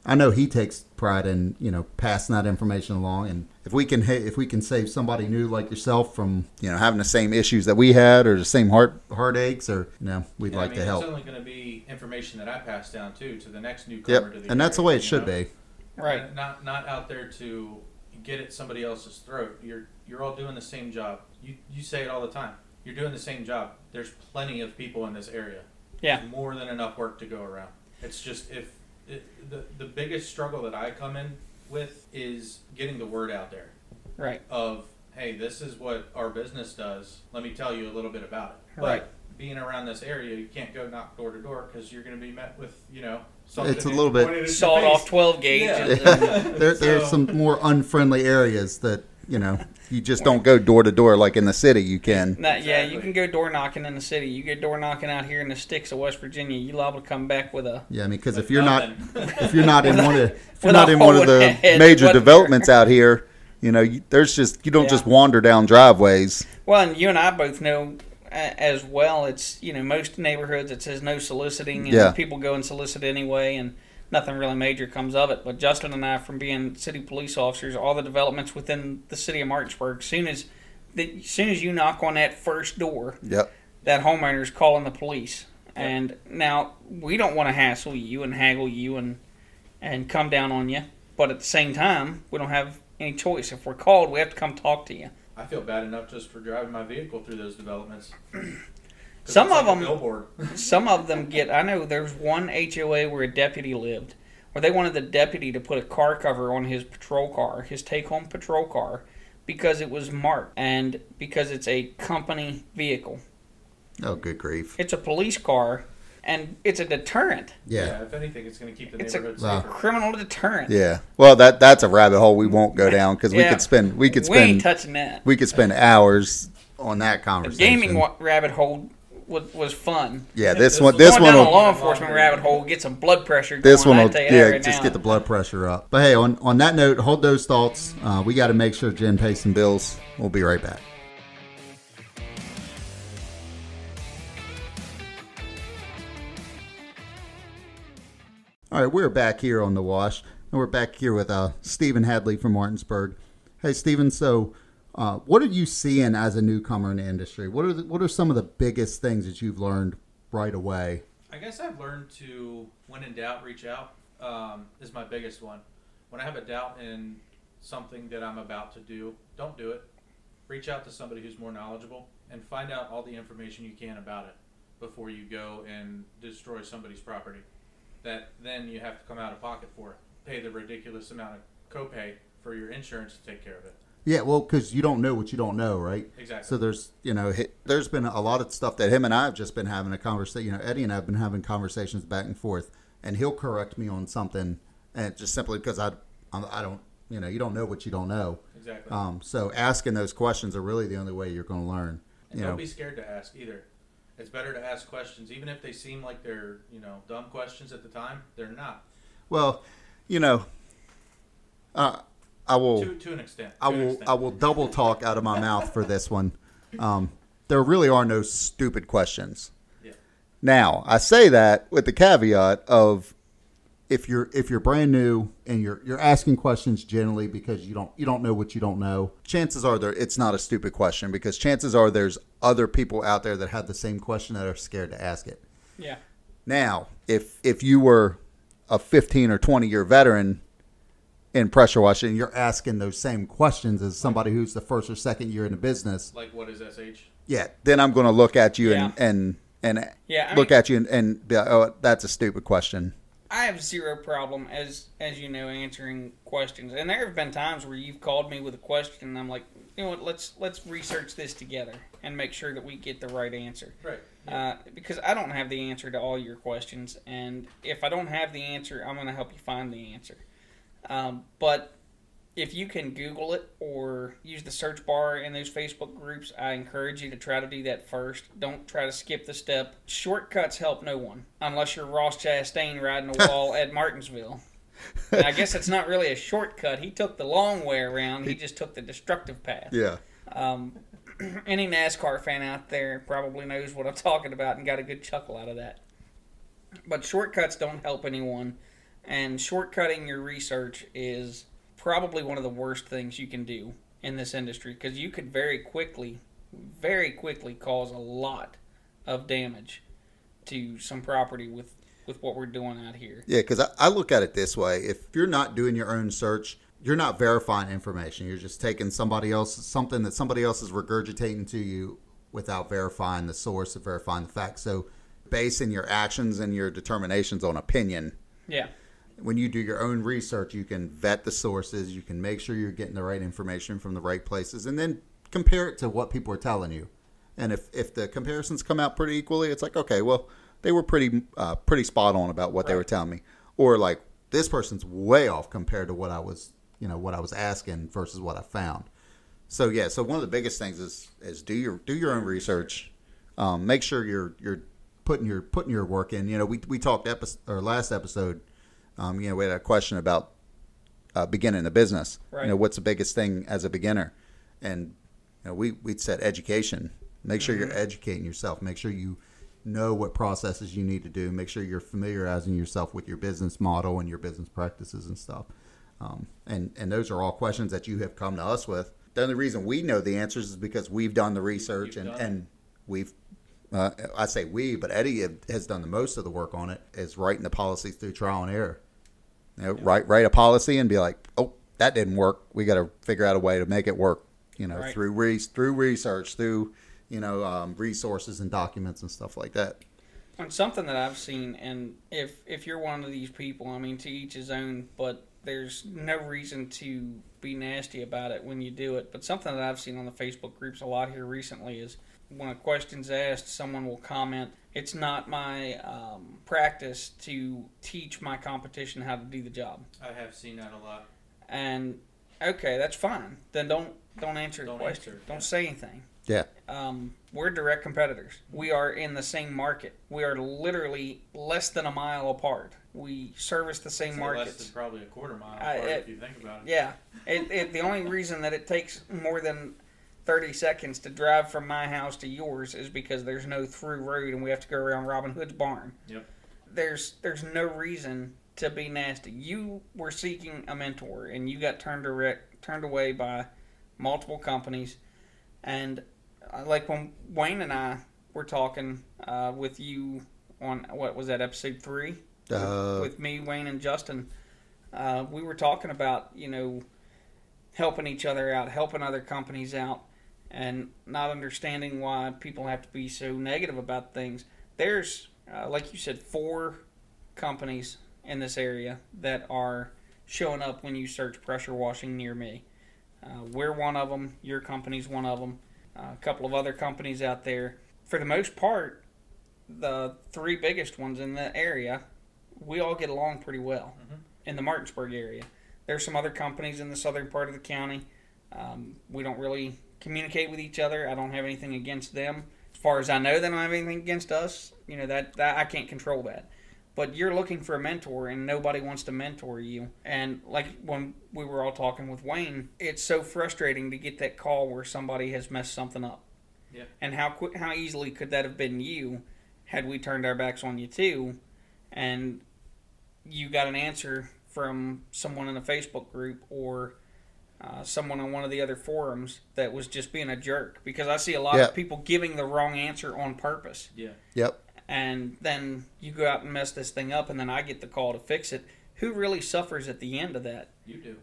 [SPEAKER 1] I know he takes pride in you know passing that information along, and if we can if we can save somebody new like yourself from you know having the same issues that we had or the same heart heartaches, or you know we'd
[SPEAKER 3] Yeah,
[SPEAKER 1] like
[SPEAKER 3] I mean,
[SPEAKER 1] to help.
[SPEAKER 3] It's only going to be information that I pass down too to the next newcomer.
[SPEAKER 1] Yep,
[SPEAKER 3] to the
[SPEAKER 1] and that's the way it should
[SPEAKER 3] know?
[SPEAKER 1] be.
[SPEAKER 2] Right.
[SPEAKER 3] Not not out there to get at somebody else's throat. You're you're all doing the same job. You you say it all the time. You're doing the same job. There's plenty of people in this area.
[SPEAKER 2] Yeah.
[SPEAKER 3] There's more than enough work to go around. It's just if it, the the biggest struggle that I come in with is getting the word out there
[SPEAKER 2] Right.
[SPEAKER 3] of hey, this is what our business does. Let me tell you a little bit about it.
[SPEAKER 2] Right.
[SPEAKER 3] But being around this area, you can't go knock door to door because you're going to be met with you know something
[SPEAKER 1] It's a little bit-
[SPEAKER 3] pointed at your
[SPEAKER 2] Sawed off 12 gauge.
[SPEAKER 3] Yeah.
[SPEAKER 2] and-
[SPEAKER 1] there, there's
[SPEAKER 3] So-
[SPEAKER 1] some more unfriendly areas that you know you just don't go door to door like in the city. You can.
[SPEAKER 2] Nah, Yeah, you can go door knocking in the city. You go door knocking out here in the sticks of West Virginia. You liable to come back with a.
[SPEAKER 1] Yeah, I mean, because if you're not if you're not in one of if you're not in one of the
[SPEAKER 2] the
[SPEAKER 1] major
[SPEAKER 2] what-
[SPEAKER 1] developments out here, you know, you, there's just you don't
[SPEAKER 2] Yeah.
[SPEAKER 1] just wander down driveways.
[SPEAKER 2] Well, and you and I both know uh, as well. It's you know most neighborhoods it says no soliciting, and
[SPEAKER 1] Yeah.
[SPEAKER 2] people go and solicit anyway, and nothing really major comes of it. But Justin and I, from being city police officers, all the developments within the city of Martinsburg, soon as the, soon as you knock on that first door,
[SPEAKER 1] Yep.
[SPEAKER 2] that homeowner's calling the police. And now we don't want to hassle you and haggle you and and come down on you, but at the same time, we don't have any choice. If we're called, we have to come talk to you.
[SPEAKER 3] I feel bad enough just for driving my vehicle through those developments. 'Cause
[SPEAKER 2] Some of
[SPEAKER 3] like
[SPEAKER 2] them- Some of them get. I know there's one HOA where a deputy lived, where they wanted the deputy to put a car cover on his patrol car, his take-home patrol car, because it was marked and because it's a company vehicle.
[SPEAKER 1] Oh, good grief.
[SPEAKER 2] It's a police car, and it's a deterrent,
[SPEAKER 1] Yeah.
[SPEAKER 3] If anything, it's going to keep the
[SPEAKER 2] It's a-
[SPEAKER 3] neighborhood
[SPEAKER 1] Wow.
[SPEAKER 3] safer.
[SPEAKER 2] criminal deterrent.
[SPEAKER 1] Yeah. Well, that that's a rabbit hole we won't go down because we could spend we could spend
[SPEAKER 2] We ain't
[SPEAKER 1] spend
[SPEAKER 2] touching that.
[SPEAKER 1] we could spend hours on that
[SPEAKER 2] The
[SPEAKER 1] conversation.
[SPEAKER 2] gaming wa- rabbit hole was, was fun.
[SPEAKER 1] Yeah, this one this one will
[SPEAKER 2] law enforcement rabbit hole, get some blood pressure.
[SPEAKER 1] this
[SPEAKER 2] going,
[SPEAKER 1] one will
[SPEAKER 2] tell you that
[SPEAKER 1] yeah
[SPEAKER 2] right
[SPEAKER 1] just
[SPEAKER 2] now.
[SPEAKER 1] get the blood pressure up. But hey, on on that note, hold those thoughts. Uh, we got to make sure Jen pays some bills. We'll be right back. All right, we're back here on the wash, and we're back here with uh, Stephen Hadley from Martinsburg. Hey, Stephen. So, uh, what are you seeing as a newcomer in the industry? What are the, what are some of the biggest things that you've learned right away?
[SPEAKER 3] I guess I've learned to, when in doubt, reach out. Um, is my biggest one. When I have a doubt in something that I'm about to do, don't do it. Reach out to somebody who's more knowledgeable and find out all the information you can about it before you go and destroy somebody's property. That then you have to come out of pocket for, pay the ridiculous amount of copay for your insurance to take care of it.
[SPEAKER 1] Yeah, well, because you don't know what you don't know, right?
[SPEAKER 3] Exactly.
[SPEAKER 1] So there's, you know, there's been a lot of stuff that him and I have just been having a conversation. You know, Eddie and I have been having conversations back and forth, and he'll correct me on something, and just simply because I, I don't, you know, you don't know what you don't know.
[SPEAKER 3] exactly.
[SPEAKER 1] Um, so asking those questions are really the only way you're going to learn.
[SPEAKER 3] And
[SPEAKER 1] You
[SPEAKER 3] don't
[SPEAKER 1] know,
[SPEAKER 3] be scared to ask either. It's better to ask questions, even if they seem like they're, you know, dumb questions at the time. They're not.
[SPEAKER 1] well, you know, uh, I will.
[SPEAKER 3] To, to an extent.
[SPEAKER 1] I
[SPEAKER 3] to an
[SPEAKER 1] will
[SPEAKER 3] extent.
[SPEAKER 1] I will double talk out of my mouth for this one. Um, there really are no stupid questions.
[SPEAKER 3] Yeah.
[SPEAKER 1] Now I say that with the caveat of if you're if you're brand new and you're you're asking questions generally because you don't you don't know what you don't know. Chances are there it's not a stupid question because chances are there's other people out there that have the same question that are scared to ask it.
[SPEAKER 2] Yeah.
[SPEAKER 1] Now, if if you were a 15 or 20 year veteran in pressure washing, you're asking those same questions as somebody who's the first or second year in the business.
[SPEAKER 3] Like, what is SH?
[SPEAKER 1] Yeah, then I'm going to look at you and
[SPEAKER 2] Yeah.
[SPEAKER 1] and and
[SPEAKER 2] Yeah, I
[SPEAKER 1] look
[SPEAKER 2] mean-
[SPEAKER 1] at you and, and be like, oh, that's a stupid question.
[SPEAKER 2] I have zero problem as as you know answering questions, and there have been times where you've called me with a question, and I'm like, you know what, let's let's research this together and make sure that we get the right answer.
[SPEAKER 3] Right.
[SPEAKER 2] Uh, because I don't have the answer to all your questions, and if I don't have the answer, I'm going to help you find the answer. Um, but if you can Google it or use the search bar in those Facebook groups, I encourage you to try to do that first. Don't try to skip the step. Shortcuts help no one unless you're Ross Chastain riding a wall at Martinsville. And I guess it's not really a shortcut. He took the long way around. He just took the destructive path.
[SPEAKER 1] Yeah.
[SPEAKER 2] Um, any NASCAR fan out there probably knows what I'm talking about and got a good chuckle out of that. But shortcuts don't help anyone, and shortcutting your research is probably one of the worst things you can do in this industry because you could very quickly, very quickly cause a lot of damage to some property with with what we're doing out here.
[SPEAKER 1] Yeah, because I, I look at it this way: if you're not doing your own search, you're not verifying information. You're just taking somebody else something that somebody else is regurgitating to you without verifying the source or verifying the facts. So basing your actions and your determinations on opinion.
[SPEAKER 2] Yeah.
[SPEAKER 1] When you do your own research, you can vet the sources, you can make sure you're getting the right information from the right places, and then compare it to what people are telling you. And if, if the comparisons come out pretty equally, it's like, okay, well, they were pretty uh, pretty spot on about what they were telling me. Or like this person's way off compared to what I was, you know, what I was asking versus what I found. So yeah, so one of the biggest things is is do your do your own research. Um, make sure you're you're putting your putting your work in. You know, we we talked episode or last episode. Um, you know, we had a question about uh, beginning a business.
[SPEAKER 2] Right.
[SPEAKER 1] You know, what's the biggest thing as a beginner? And you know, we we said education. Make sure you're educating yourself. Make sure you know what processes you need to do. Make sure you're familiarizing yourself with your business model and your business practices and stuff. Um, and and those are all questions that you have come to us with. The only reason we know the answers is because we've done the research
[SPEAKER 3] You've
[SPEAKER 1] and
[SPEAKER 3] done
[SPEAKER 1] and we've. Uh, I say we, but Eddie have- has done the most of the work on it. Is writing the policies through trial and error. You know, write write a policy and be like, oh, that didn't work. We got to figure out a way to make it work. You know,
[SPEAKER 2] Right.
[SPEAKER 1] through re- through research, through you know um, resources and documents and stuff like that.
[SPEAKER 2] And something that I've seen, and if if you're one of these people, I mean, to each his own, but there's no reason to be nasty about it when you do it. But something that I've seen on the Facebook groups a lot here recently is when a question's asked, someone will comment, "It's not my um, practice to teach my competition how to do the job."
[SPEAKER 3] I have seen that a lot.
[SPEAKER 2] And okay, that's fine. Then don't don't answer the
[SPEAKER 3] Don't
[SPEAKER 2] question.
[SPEAKER 3] answer,
[SPEAKER 2] Don't
[SPEAKER 3] yeah.
[SPEAKER 2] say anything
[SPEAKER 1] Yeah,
[SPEAKER 2] um, we're direct competitors. We are in the same market. We are literally less than a mile apart. We service the same
[SPEAKER 3] So
[SPEAKER 2] markets.
[SPEAKER 3] Less than probably a quarter mile
[SPEAKER 2] I-
[SPEAKER 3] apart,
[SPEAKER 2] it-
[SPEAKER 3] if you think about it.
[SPEAKER 2] Yeah, it, it, the only reason that it takes more than thirty seconds to drive from my house to yours is because there's no through road and we have to go around Robin Hood's barn.
[SPEAKER 3] Yep.
[SPEAKER 2] There's there's no reason to be nasty. You were seeking a mentor and you got turned direct, turned away by multiple companies, and uh, like when Wayne and I were talking uh, with you on what was that episode three?
[SPEAKER 1] Uh,
[SPEAKER 2] with me, Wayne, and Justin, uh, we were talking about you know helping each other out, helping other companies out, and not understanding why people have to be so negative about things. There's, uh, like you said, four companies in this area that are showing up when you search pressure washing near me. Uh, we're one of them. Your company's one of them. Uh, a couple of other companies out there. For the most part, the three biggest ones in the area, we all get along pretty well
[SPEAKER 3] Mhm.
[SPEAKER 2] in the Martinsburg area. There's some other companies in the southern part of the county. Um, we don't really communicate with each other. I don't have anything against them. As far as I know, they don't have anything against us. You know that, that I can't control that. But you're looking for a mentor, and nobody wants to mentor you. And like when we were all talking with Wayne, it's so frustrating to get that call where somebody has messed something up.
[SPEAKER 3] Yeah.
[SPEAKER 2] And how quick, how easily could that have been you, had we turned our backs on you too, and you got an answer from someone in a Facebook group or uh, someone on one of the other forums that was just being a jerk because I see a lot
[SPEAKER 1] Yeah.
[SPEAKER 2] of people giving the wrong answer on purpose
[SPEAKER 3] Yeah.
[SPEAKER 1] yep.
[SPEAKER 2] and then you go out and mess this thing up and then I get the call to fix it. Who really suffers at the end of that?
[SPEAKER 3] You do.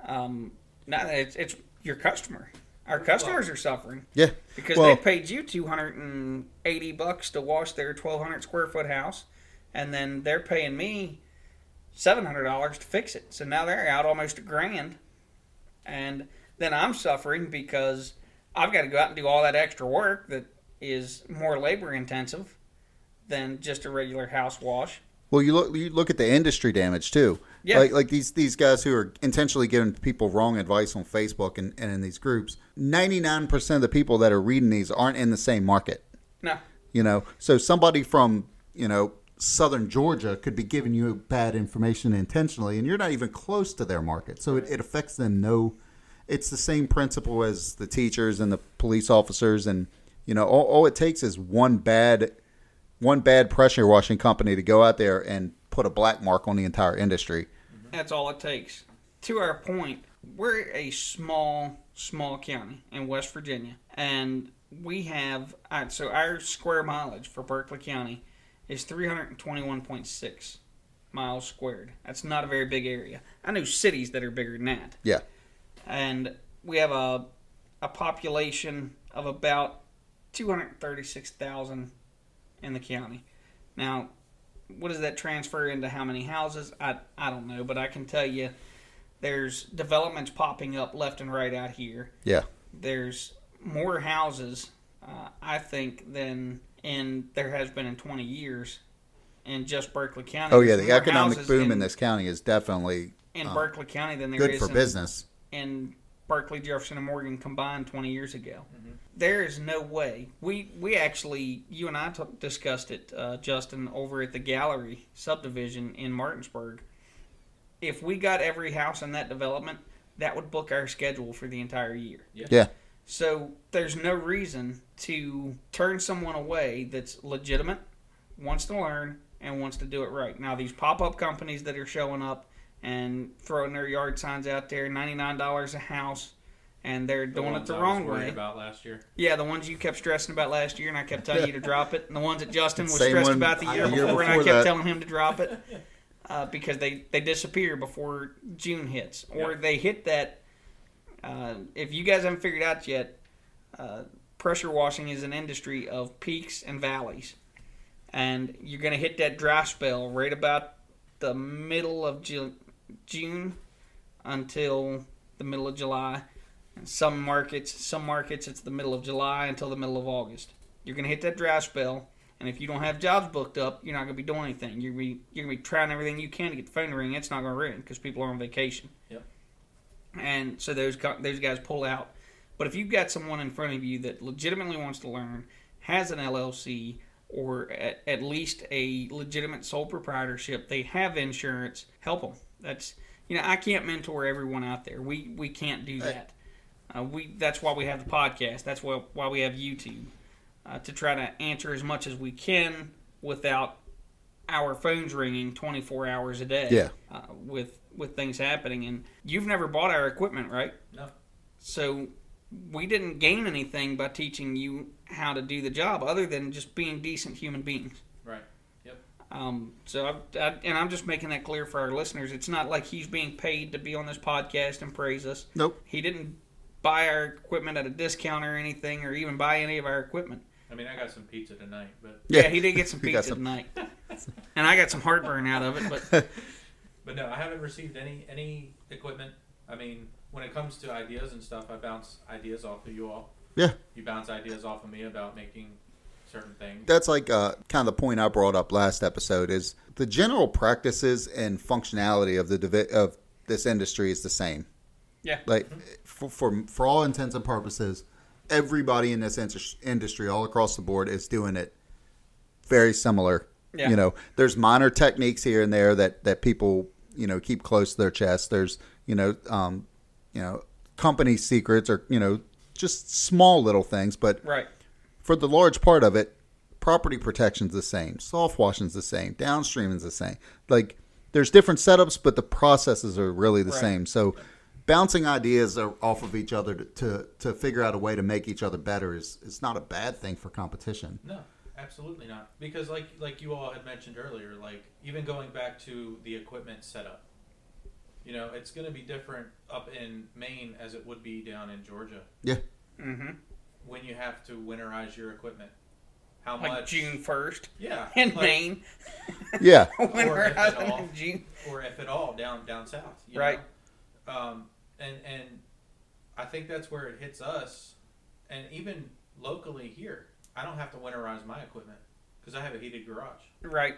[SPEAKER 2] Um, no, it's, it's your customer. Our customers are suffering
[SPEAKER 1] Yeah.
[SPEAKER 2] because
[SPEAKER 1] Well-
[SPEAKER 2] they paid you 280 bucks to wash their 1200 square foot house and then they're paying me $700 to fix it so now they're out almost a grand and then i'm suffering because i've got to go out and do all that extra work that is more labor intensive than just a regular house wash
[SPEAKER 1] Well, you look you look at the industry damage too.
[SPEAKER 2] Yeah.
[SPEAKER 1] Like like these these guys who are intentionally giving people wrong advice on Facebook and, and in these groups. Ninety nine percent of the people that are reading these aren't in the same market.
[SPEAKER 2] no
[SPEAKER 1] You know, so somebody from you know southern Georgia could be giving you bad information intentionally, and you're not even close to their market. So it, it affects them. No, it's the same principle as the teachers and the police officers, and you know, all, all it takes is one bad one bad pressure washing company to go out there and put a black mark on the entire industry. Mm-hmm.
[SPEAKER 2] That's all it takes. To our point, we're a small, small county in West Virginia, and we have uh, so our square mileage for Berkeley County is 321.6 miles squared. That's not a very big area. I know cities that are bigger than that,
[SPEAKER 1] Yeah,
[SPEAKER 2] and we have a a population of about 236,000 in the county. Now, what does that transfer into how many houses? I, I don't know, but I can tell you there's developments popping up left and right out here.
[SPEAKER 1] Yeah.
[SPEAKER 2] There's more houses, uh, I think, than in there has been in 20 years in just Berkeley County.
[SPEAKER 1] Oh yeah, the economic boom in, this county is definitely
[SPEAKER 2] in
[SPEAKER 1] uh,
[SPEAKER 2] Berkeley County than there
[SPEAKER 1] good
[SPEAKER 2] is
[SPEAKER 1] for
[SPEAKER 2] in,
[SPEAKER 1] business.
[SPEAKER 2] in Berkeley, Jefferson, and Morgan combined 20 years ago.
[SPEAKER 3] Mm-hmm.
[SPEAKER 2] There is no way. We we actually, you and I t- discussed it, uh, Justin, over at the Gallery subdivision in Martinsburg. If we got every house in that development, that would book our schedule for the entire year.
[SPEAKER 1] Yeah.
[SPEAKER 2] So there's no reason to turn someone away that's legitimate, wants to learn, and wants to do it right. Now these pop-up companies that are showing up and throwing their yard signs out there, ninety-nine dollars a house, and they're
[SPEAKER 3] The
[SPEAKER 2] doing it the
[SPEAKER 3] I
[SPEAKER 2] wrong
[SPEAKER 3] worried
[SPEAKER 2] way.
[SPEAKER 3] About last year.
[SPEAKER 2] Yeah, the ones you kept stressing about last year, and I kept telling you to drop it, and the ones that Justin was
[SPEAKER 1] Same
[SPEAKER 2] stressed
[SPEAKER 1] one
[SPEAKER 2] about the year,
[SPEAKER 1] the year
[SPEAKER 2] before, and I kept
[SPEAKER 1] that.
[SPEAKER 2] telling him to drop it uh, because they they disappear before June hits, or
[SPEAKER 3] Yep.
[SPEAKER 2] they hit that. Uh, if you guys haven't figured out yet, uh, pressure washing is an industry of peaks and valleys, and you're going to hit that dry spell right about the middle of Ju- June until the middle of July. And some markets, some markets, it's the middle of July until the middle of August. You're going to hit that dry spell, and if you don't have jobs booked up, you're not going to be doing anything. You're going to be, you're going to be trying everything you can to get the phone to ring. It's not going to ring because people are on vacation.
[SPEAKER 3] Yep.
[SPEAKER 2] And so those those guys pull out. But if you've got someone in front of you that legitimately wants to learn, has an LLC, or at, at least a legitimate sole proprietorship, they have insurance, help them. That's you know I can't mentor everyone out there. We we can't do that. Uh, we that's why we have the podcast. That's why why we have YouTube uh, to try to answer as much as we can without our phones ringing 24 hours a day.
[SPEAKER 1] Yeah.
[SPEAKER 2] Uh, with with things happening, and you've never bought our equipment, right?
[SPEAKER 3] No.
[SPEAKER 2] So we didn't gain anything by teaching you how to do the job, other than just being decent human beings.
[SPEAKER 3] Right.
[SPEAKER 2] Um, so, I, I, and I'm just making that clear for our listeners. It's not like he's being paid to be on this podcast and praise us.
[SPEAKER 1] Nope.
[SPEAKER 2] He didn't buy our equipment at a discount or anything, or even buy any of our equipment.
[SPEAKER 3] I mean, I got some pizza tonight, but
[SPEAKER 2] Yeah, he did get some pizza
[SPEAKER 1] some-
[SPEAKER 2] tonight, and I got some heartburn out of it. But
[SPEAKER 3] but no, I haven't received any any equipment. I mean, when it comes to ideas and stuff, I bounce ideas off of you all.
[SPEAKER 1] Yeah.
[SPEAKER 3] You bounce ideas off of me about making certain things.
[SPEAKER 1] That's like uh, kind of the point I brought up last episode is the general practices and functionality of the divi- of this industry is the same.
[SPEAKER 2] Yeah.
[SPEAKER 1] Like for for, for all intents and purposes, everybody in this indus- industry all across the board is doing it very similar.
[SPEAKER 2] Yeah.
[SPEAKER 1] You know, there's minor techniques here and there that that people you know keep close to their chest. There's you know um, you know company secrets or you know just small little things, but
[SPEAKER 2] right,
[SPEAKER 1] for the large part of it, property protection's the same, soft washing's the same, downstreaming's the same. Like there's different setups, but the processes are really the
[SPEAKER 2] Right.
[SPEAKER 1] same. So bouncing ideas are off of each other to, to to figure out a way to make each other better is is not a bad thing for competition.
[SPEAKER 3] No, absolutely not. Because like like you all had mentioned earlier, like even going back to the equipment setup, you know, it's going to be different up in Maine as it would be down in Georgia
[SPEAKER 2] mm-hmm.
[SPEAKER 3] when you have to winterize your equipment. How
[SPEAKER 2] like
[SPEAKER 3] much?
[SPEAKER 2] June first
[SPEAKER 3] Yeah.
[SPEAKER 2] in
[SPEAKER 3] like-
[SPEAKER 2] Maine.
[SPEAKER 1] Yeah,
[SPEAKER 2] when
[SPEAKER 3] Or
[SPEAKER 2] we're
[SPEAKER 3] if
[SPEAKER 2] out
[SPEAKER 3] at all.
[SPEAKER 2] in June.
[SPEAKER 3] or if at all down down south. You
[SPEAKER 2] Right.
[SPEAKER 3] Know? Um, and and I think that's where it hits us, and even locally here, I don't have to winterize my equipment because I have a heated garage.
[SPEAKER 2] Right.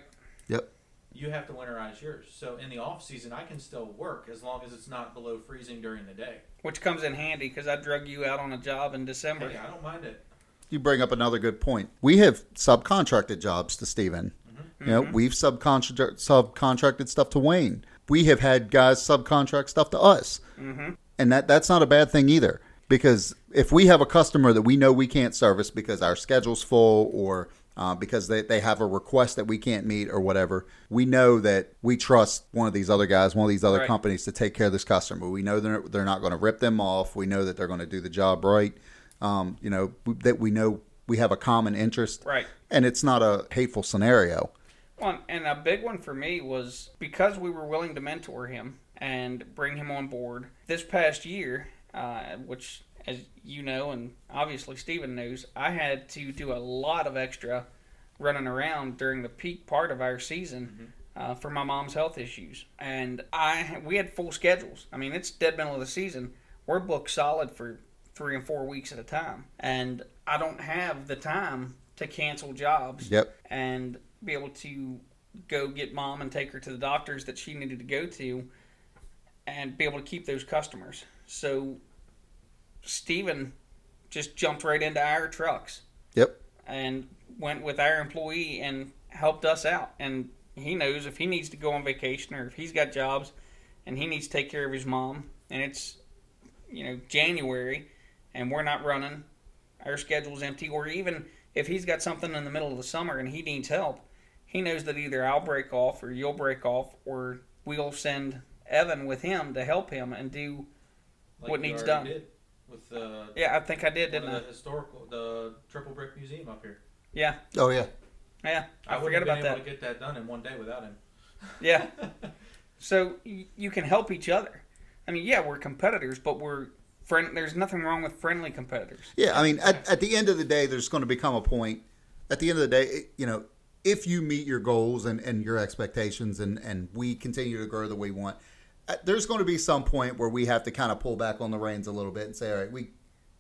[SPEAKER 2] Yep.
[SPEAKER 3] You have to winterize yours. So in the off season, I can still work as long as it's not below freezing during the day.
[SPEAKER 2] Which comes in handy because I drug you out on a job in December.
[SPEAKER 3] Hey, I don't mind it.
[SPEAKER 1] you bring up another good point. We have subcontracted jobs to Steven. You know, we've subcontract subcontracted stuff to Wayne. We have had guys subcontract stuff to us.
[SPEAKER 2] Mm-hmm.
[SPEAKER 1] and that that's not a bad thing either because if we have a customer that we know we can't service because our schedule's full or uh, because they, they have a request that we can't meet or whatever we know that we trust one of these other guys one of these other
[SPEAKER 2] Right.
[SPEAKER 1] companies to take care of this customer. We know they're, they're not going to rip them off. We know that they're going to do the job right. Um, you know that we know we have a common interest.
[SPEAKER 2] Right.
[SPEAKER 1] and it's not a hateful scenario.
[SPEAKER 2] One and a big one for me was because we were willing to mentor him and bring him on board this past year, uh, which, as you know, and obviously Stephen knows, I had to do a lot of extra running around during the peak part of our season uh, for my mom's health issues, and I we had full schedules. I mean, it's dead middle of the season. We're booked solid for three and four weeks at a time, and I don't have the time to cancel jobs
[SPEAKER 1] Yep.
[SPEAKER 2] and be able to go get mom and take her to the doctors that she needed to go to and be able to keep those customers. So Steven just jumped right into our trucks
[SPEAKER 1] Yep.
[SPEAKER 2] and went with our employee and helped us out. And he knows if he needs to go on vacation or if he's got jobs and he needs to take care of his mom and it's you know January and we're not running, our schedule's empty, or even if he's got something in the middle of the summer and he needs help, he knows that either I'll break off or you'll break off or we'll send Evan with him to help him and do
[SPEAKER 3] Like
[SPEAKER 2] What needs done.
[SPEAKER 3] Did with the
[SPEAKER 2] yeah, I think I did, didn't
[SPEAKER 3] of
[SPEAKER 2] I?
[SPEAKER 3] the historical the Triple Brick Museum up here.
[SPEAKER 2] Yeah,
[SPEAKER 1] Oh yeah.
[SPEAKER 2] yeah. I,
[SPEAKER 3] wouldn't
[SPEAKER 2] forgot
[SPEAKER 3] have
[SPEAKER 2] about
[SPEAKER 3] been
[SPEAKER 2] that.
[SPEAKER 3] able to get that done in one day without him.
[SPEAKER 2] Yeah. So y- you can help each other. I mean, yeah, we're competitors, but we're friend. There's nothing wrong with friendly competitors.
[SPEAKER 1] Yeah, I mean, at, at the end of the day, there's going to become a point. At the end of the day, it- you know, if you meet your goals and, and your expectations, and, and we continue to grow the way we want, there's going to be some point where we have to kind of pull back on the reins a little bit and say, all right, we,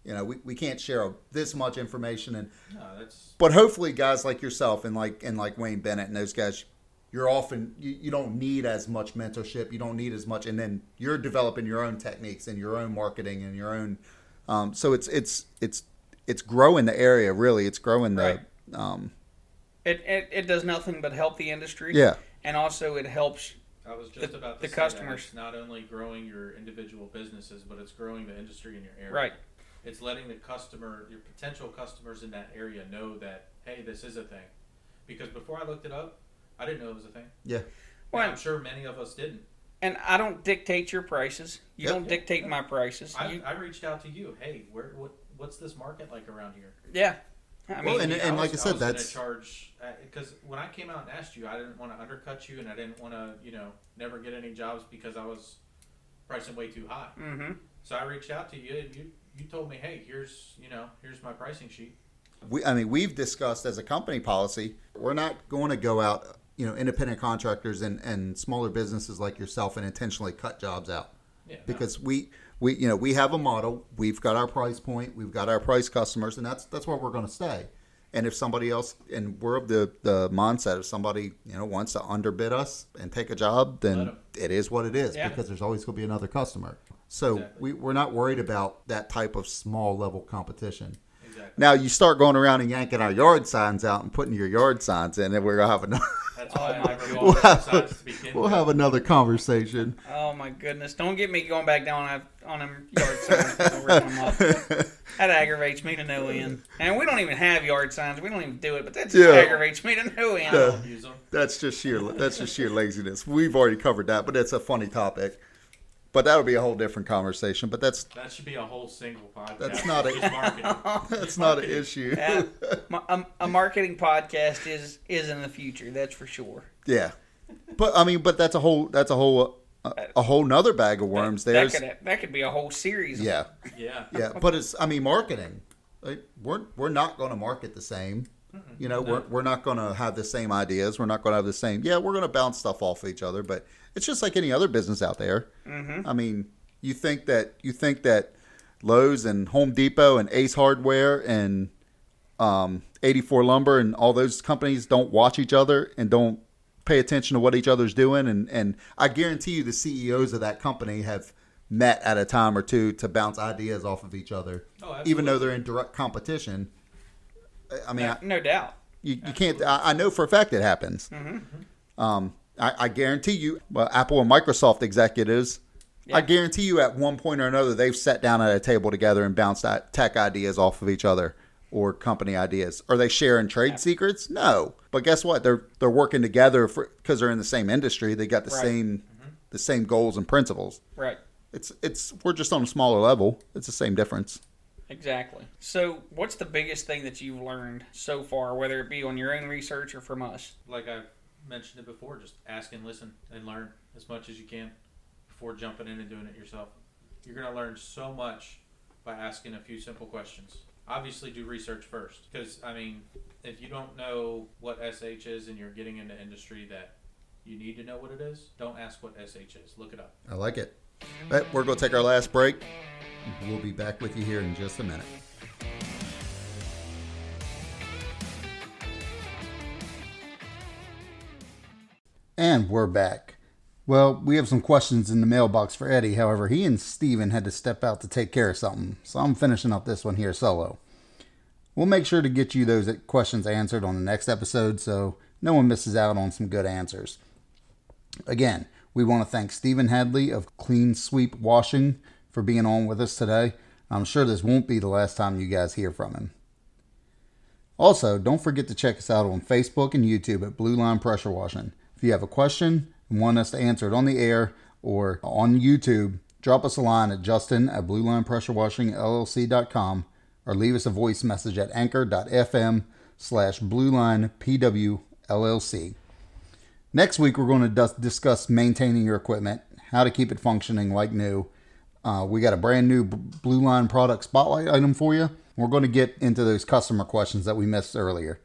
[SPEAKER 1] you know, we, we can't share this much information, and
[SPEAKER 3] No, that's
[SPEAKER 1] but hopefully, guys like yourself and like and like Wayne Bennett and those guys, you're often you, you don't need as much mentorship. You don't need as much, and then you're developing your own techniques and your own marketing and your own. Um, so it's it's it's it's growing the area. Really, it's growing the. Um,
[SPEAKER 2] It, it it does nothing but help the industry.
[SPEAKER 1] yeah,
[SPEAKER 2] And also it helps.
[SPEAKER 3] I was just
[SPEAKER 2] The-
[SPEAKER 3] about to
[SPEAKER 2] the
[SPEAKER 3] say
[SPEAKER 2] customers.
[SPEAKER 3] That. It's not only growing your individual businesses, but it's growing the industry in your area.
[SPEAKER 2] Right.
[SPEAKER 3] It's letting the customer, your potential customers in that area, know that hey, this is a thing. Because before I looked it up, I didn't know it was a thing.
[SPEAKER 1] yeah,
[SPEAKER 2] Well,
[SPEAKER 3] And I'm sure many of us didn't.
[SPEAKER 2] and I don't dictate your prices. You
[SPEAKER 1] Yep.
[SPEAKER 2] don't dictate my prices.
[SPEAKER 3] I,
[SPEAKER 2] You,
[SPEAKER 3] I reached out to you. Hey, where what what's this market like around here?
[SPEAKER 2] yeah. I mean,
[SPEAKER 1] Well, and-
[SPEAKER 3] I
[SPEAKER 1] like I
[SPEAKER 3] was-
[SPEAKER 1] said,
[SPEAKER 3] was
[SPEAKER 1] that's-
[SPEAKER 3] charge because when I came out and asked you, I didn't want to undercut you, and I didn't want to, you know, never get any jobs because I was pricing way too high.
[SPEAKER 2] hmm
[SPEAKER 3] So I reached out to you, and you you told me, hey, here's you know, here's my pricing sheet.
[SPEAKER 1] we. I mean, we've discussed as a company policy, we're not going to go out, you know, independent contractors and and smaller businesses like yourself and intentionally cut jobs out.
[SPEAKER 3] Yeah, no.
[SPEAKER 1] because we we you know we have a model. We've got our price point. We've got our price customers and that's that's where we're going to stay. And if somebody else and we're of the the mindset if somebody you know wants to underbid us and take a job then it is what it is
[SPEAKER 2] Yeah.
[SPEAKER 1] because there's always going to be another customer. So
[SPEAKER 3] Exactly.
[SPEAKER 1] we, we're not worried about that type of small level competition
[SPEAKER 3] exactly.
[SPEAKER 1] now you start going around and yanking our yard signs out and putting your yard signs in and we're going to have another
[SPEAKER 3] That's why I never go
[SPEAKER 1] we'll have, we'll
[SPEAKER 3] with.
[SPEAKER 1] have another conversation
[SPEAKER 2] Oh my goodness! Don't get me going back down on on them yard signs. I'll rip 'em up. That aggravates me to no end. And we don't even have yard signs. We don't even do it, but that just
[SPEAKER 1] Yeah.
[SPEAKER 2] aggravates me to no end.
[SPEAKER 3] I don't use them.
[SPEAKER 1] That's just sheer. That's just sheer laziness. We've already covered that, but it's a funny topic. But that'll be a whole different conversation. But that's
[SPEAKER 3] That should be a whole single podcast.
[SPEAKER 1] That's not a-
[SPEAKER 3] Just marketing.
[SPEAKER 1] that's not an issue.
[SPEAKER 2] Yeah. A, um, a marketing podcast is is in the future. That's for sure.
[SPEAKER 1] Yeah, but I mean, but that's a whole. That's a whole. A, a whole nother bag of worms.
[SPEAKER 2] That
[SPEAKER 1] There's
[SPEAKER 2] could that could be a whole series.
[SPEAKER 1] yeah,
[SPEAKER 3] Yeah.
[SPEAKER 1] yeah. But it's. I mean, marketing. Like, we're we're not going to market the same. You know, we're, we're not going to have the same ideas. We're not going to have the same. Yeah, we're going to bounce stuff off of each other, but it's just like any other business out there.
[SPEAKER 2] Mm-hmm.
[SPEAKER 1] I mean, you think that you think that Lowe's and Home Depot and Ace Hardware and um, 84 Lumber and all those companies don't watch each other and don't pay attention to what each other's doing. And, and I guarantee you, the CEOs of that company have met at a time or two to bounce ideas off of each other,
[SPEAKER 3] Oh,
[SPEAKER 1] even though they're in direct competition. I mean, I,
[SPEAKER 2] no, no doubt.
[SPEAKER 1] you, you can't. I, I know for a fact it happens.
[SPEAKER 2] Mm-hmm.
[SPEAKER 1] Um, I, I guarantee you, well, Apple and Microsoft executives, I guarantee you, at one point or another, they've sat down at a table together and bounced that tech ideas off of each other or company ideas. Are they sharing trade secrets? No, but guess what? They're they're working together for because they're in the same industry. They got the
[SPEAKER 2] Right.
[SPEAKER 1] same the same goals and principles.
[SPEAKER 2] Right.
[SPEAKER 1] It's it's we're just on a smaller level. It's the same difference.
[SPEAKER 2] Exactly. So, what's the biggest thing that you've learned so far, whether it be on your own research or from us?
[SPEAKER 3] Like I've mentioned it before, just ask and listen and learn as much as you can before jumping in and doing it yourself. You're going to learn so much by asking a few simple questions. obviously do research first because I mean, if you don't know what SH is and you're getting into industry that you need to know what it is, don't ask what SH is. Look it up.
[SPEAKER 1] I like it. All right, we're going to take our last break. We'll be back with you here in just a minute. And we're back. Well, we have some questions in the mailbox for Eddie. However, he and Steven had to step out to take care of something, so I'm finishing up this one here solo. We'll make sure to get you those questions answered on the next episode so no one misses out on some good answers. Again, we want to thank Stephen Hadley of Clean Sweep Washing for being on with us today. I'm sure this won't be the last time you guys hear from him. Also, don't forget to check us out on Facebook and YouTube at Blue Line Pressure Washing. If you have a question and want us to answer it on the air or on YouTube, drop us a line at justin at bluelinepressurewashingllc.com or leave us a voice message at anchor.fm slash bluelinepwllc. Next week, we're going to discuss maintaining your equipment, how to keep it functioning like new. Uh, we got a brand new Blue Line product spotlight item for you. We're going to get into those customer questions that we missed earlier.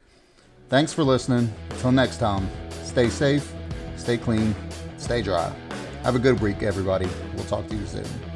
[SPEAKER 1] Thanks for listening. Until next time, stay safe, stay clean, stay dry. Have a good week, everybody. We'll talk to you soon.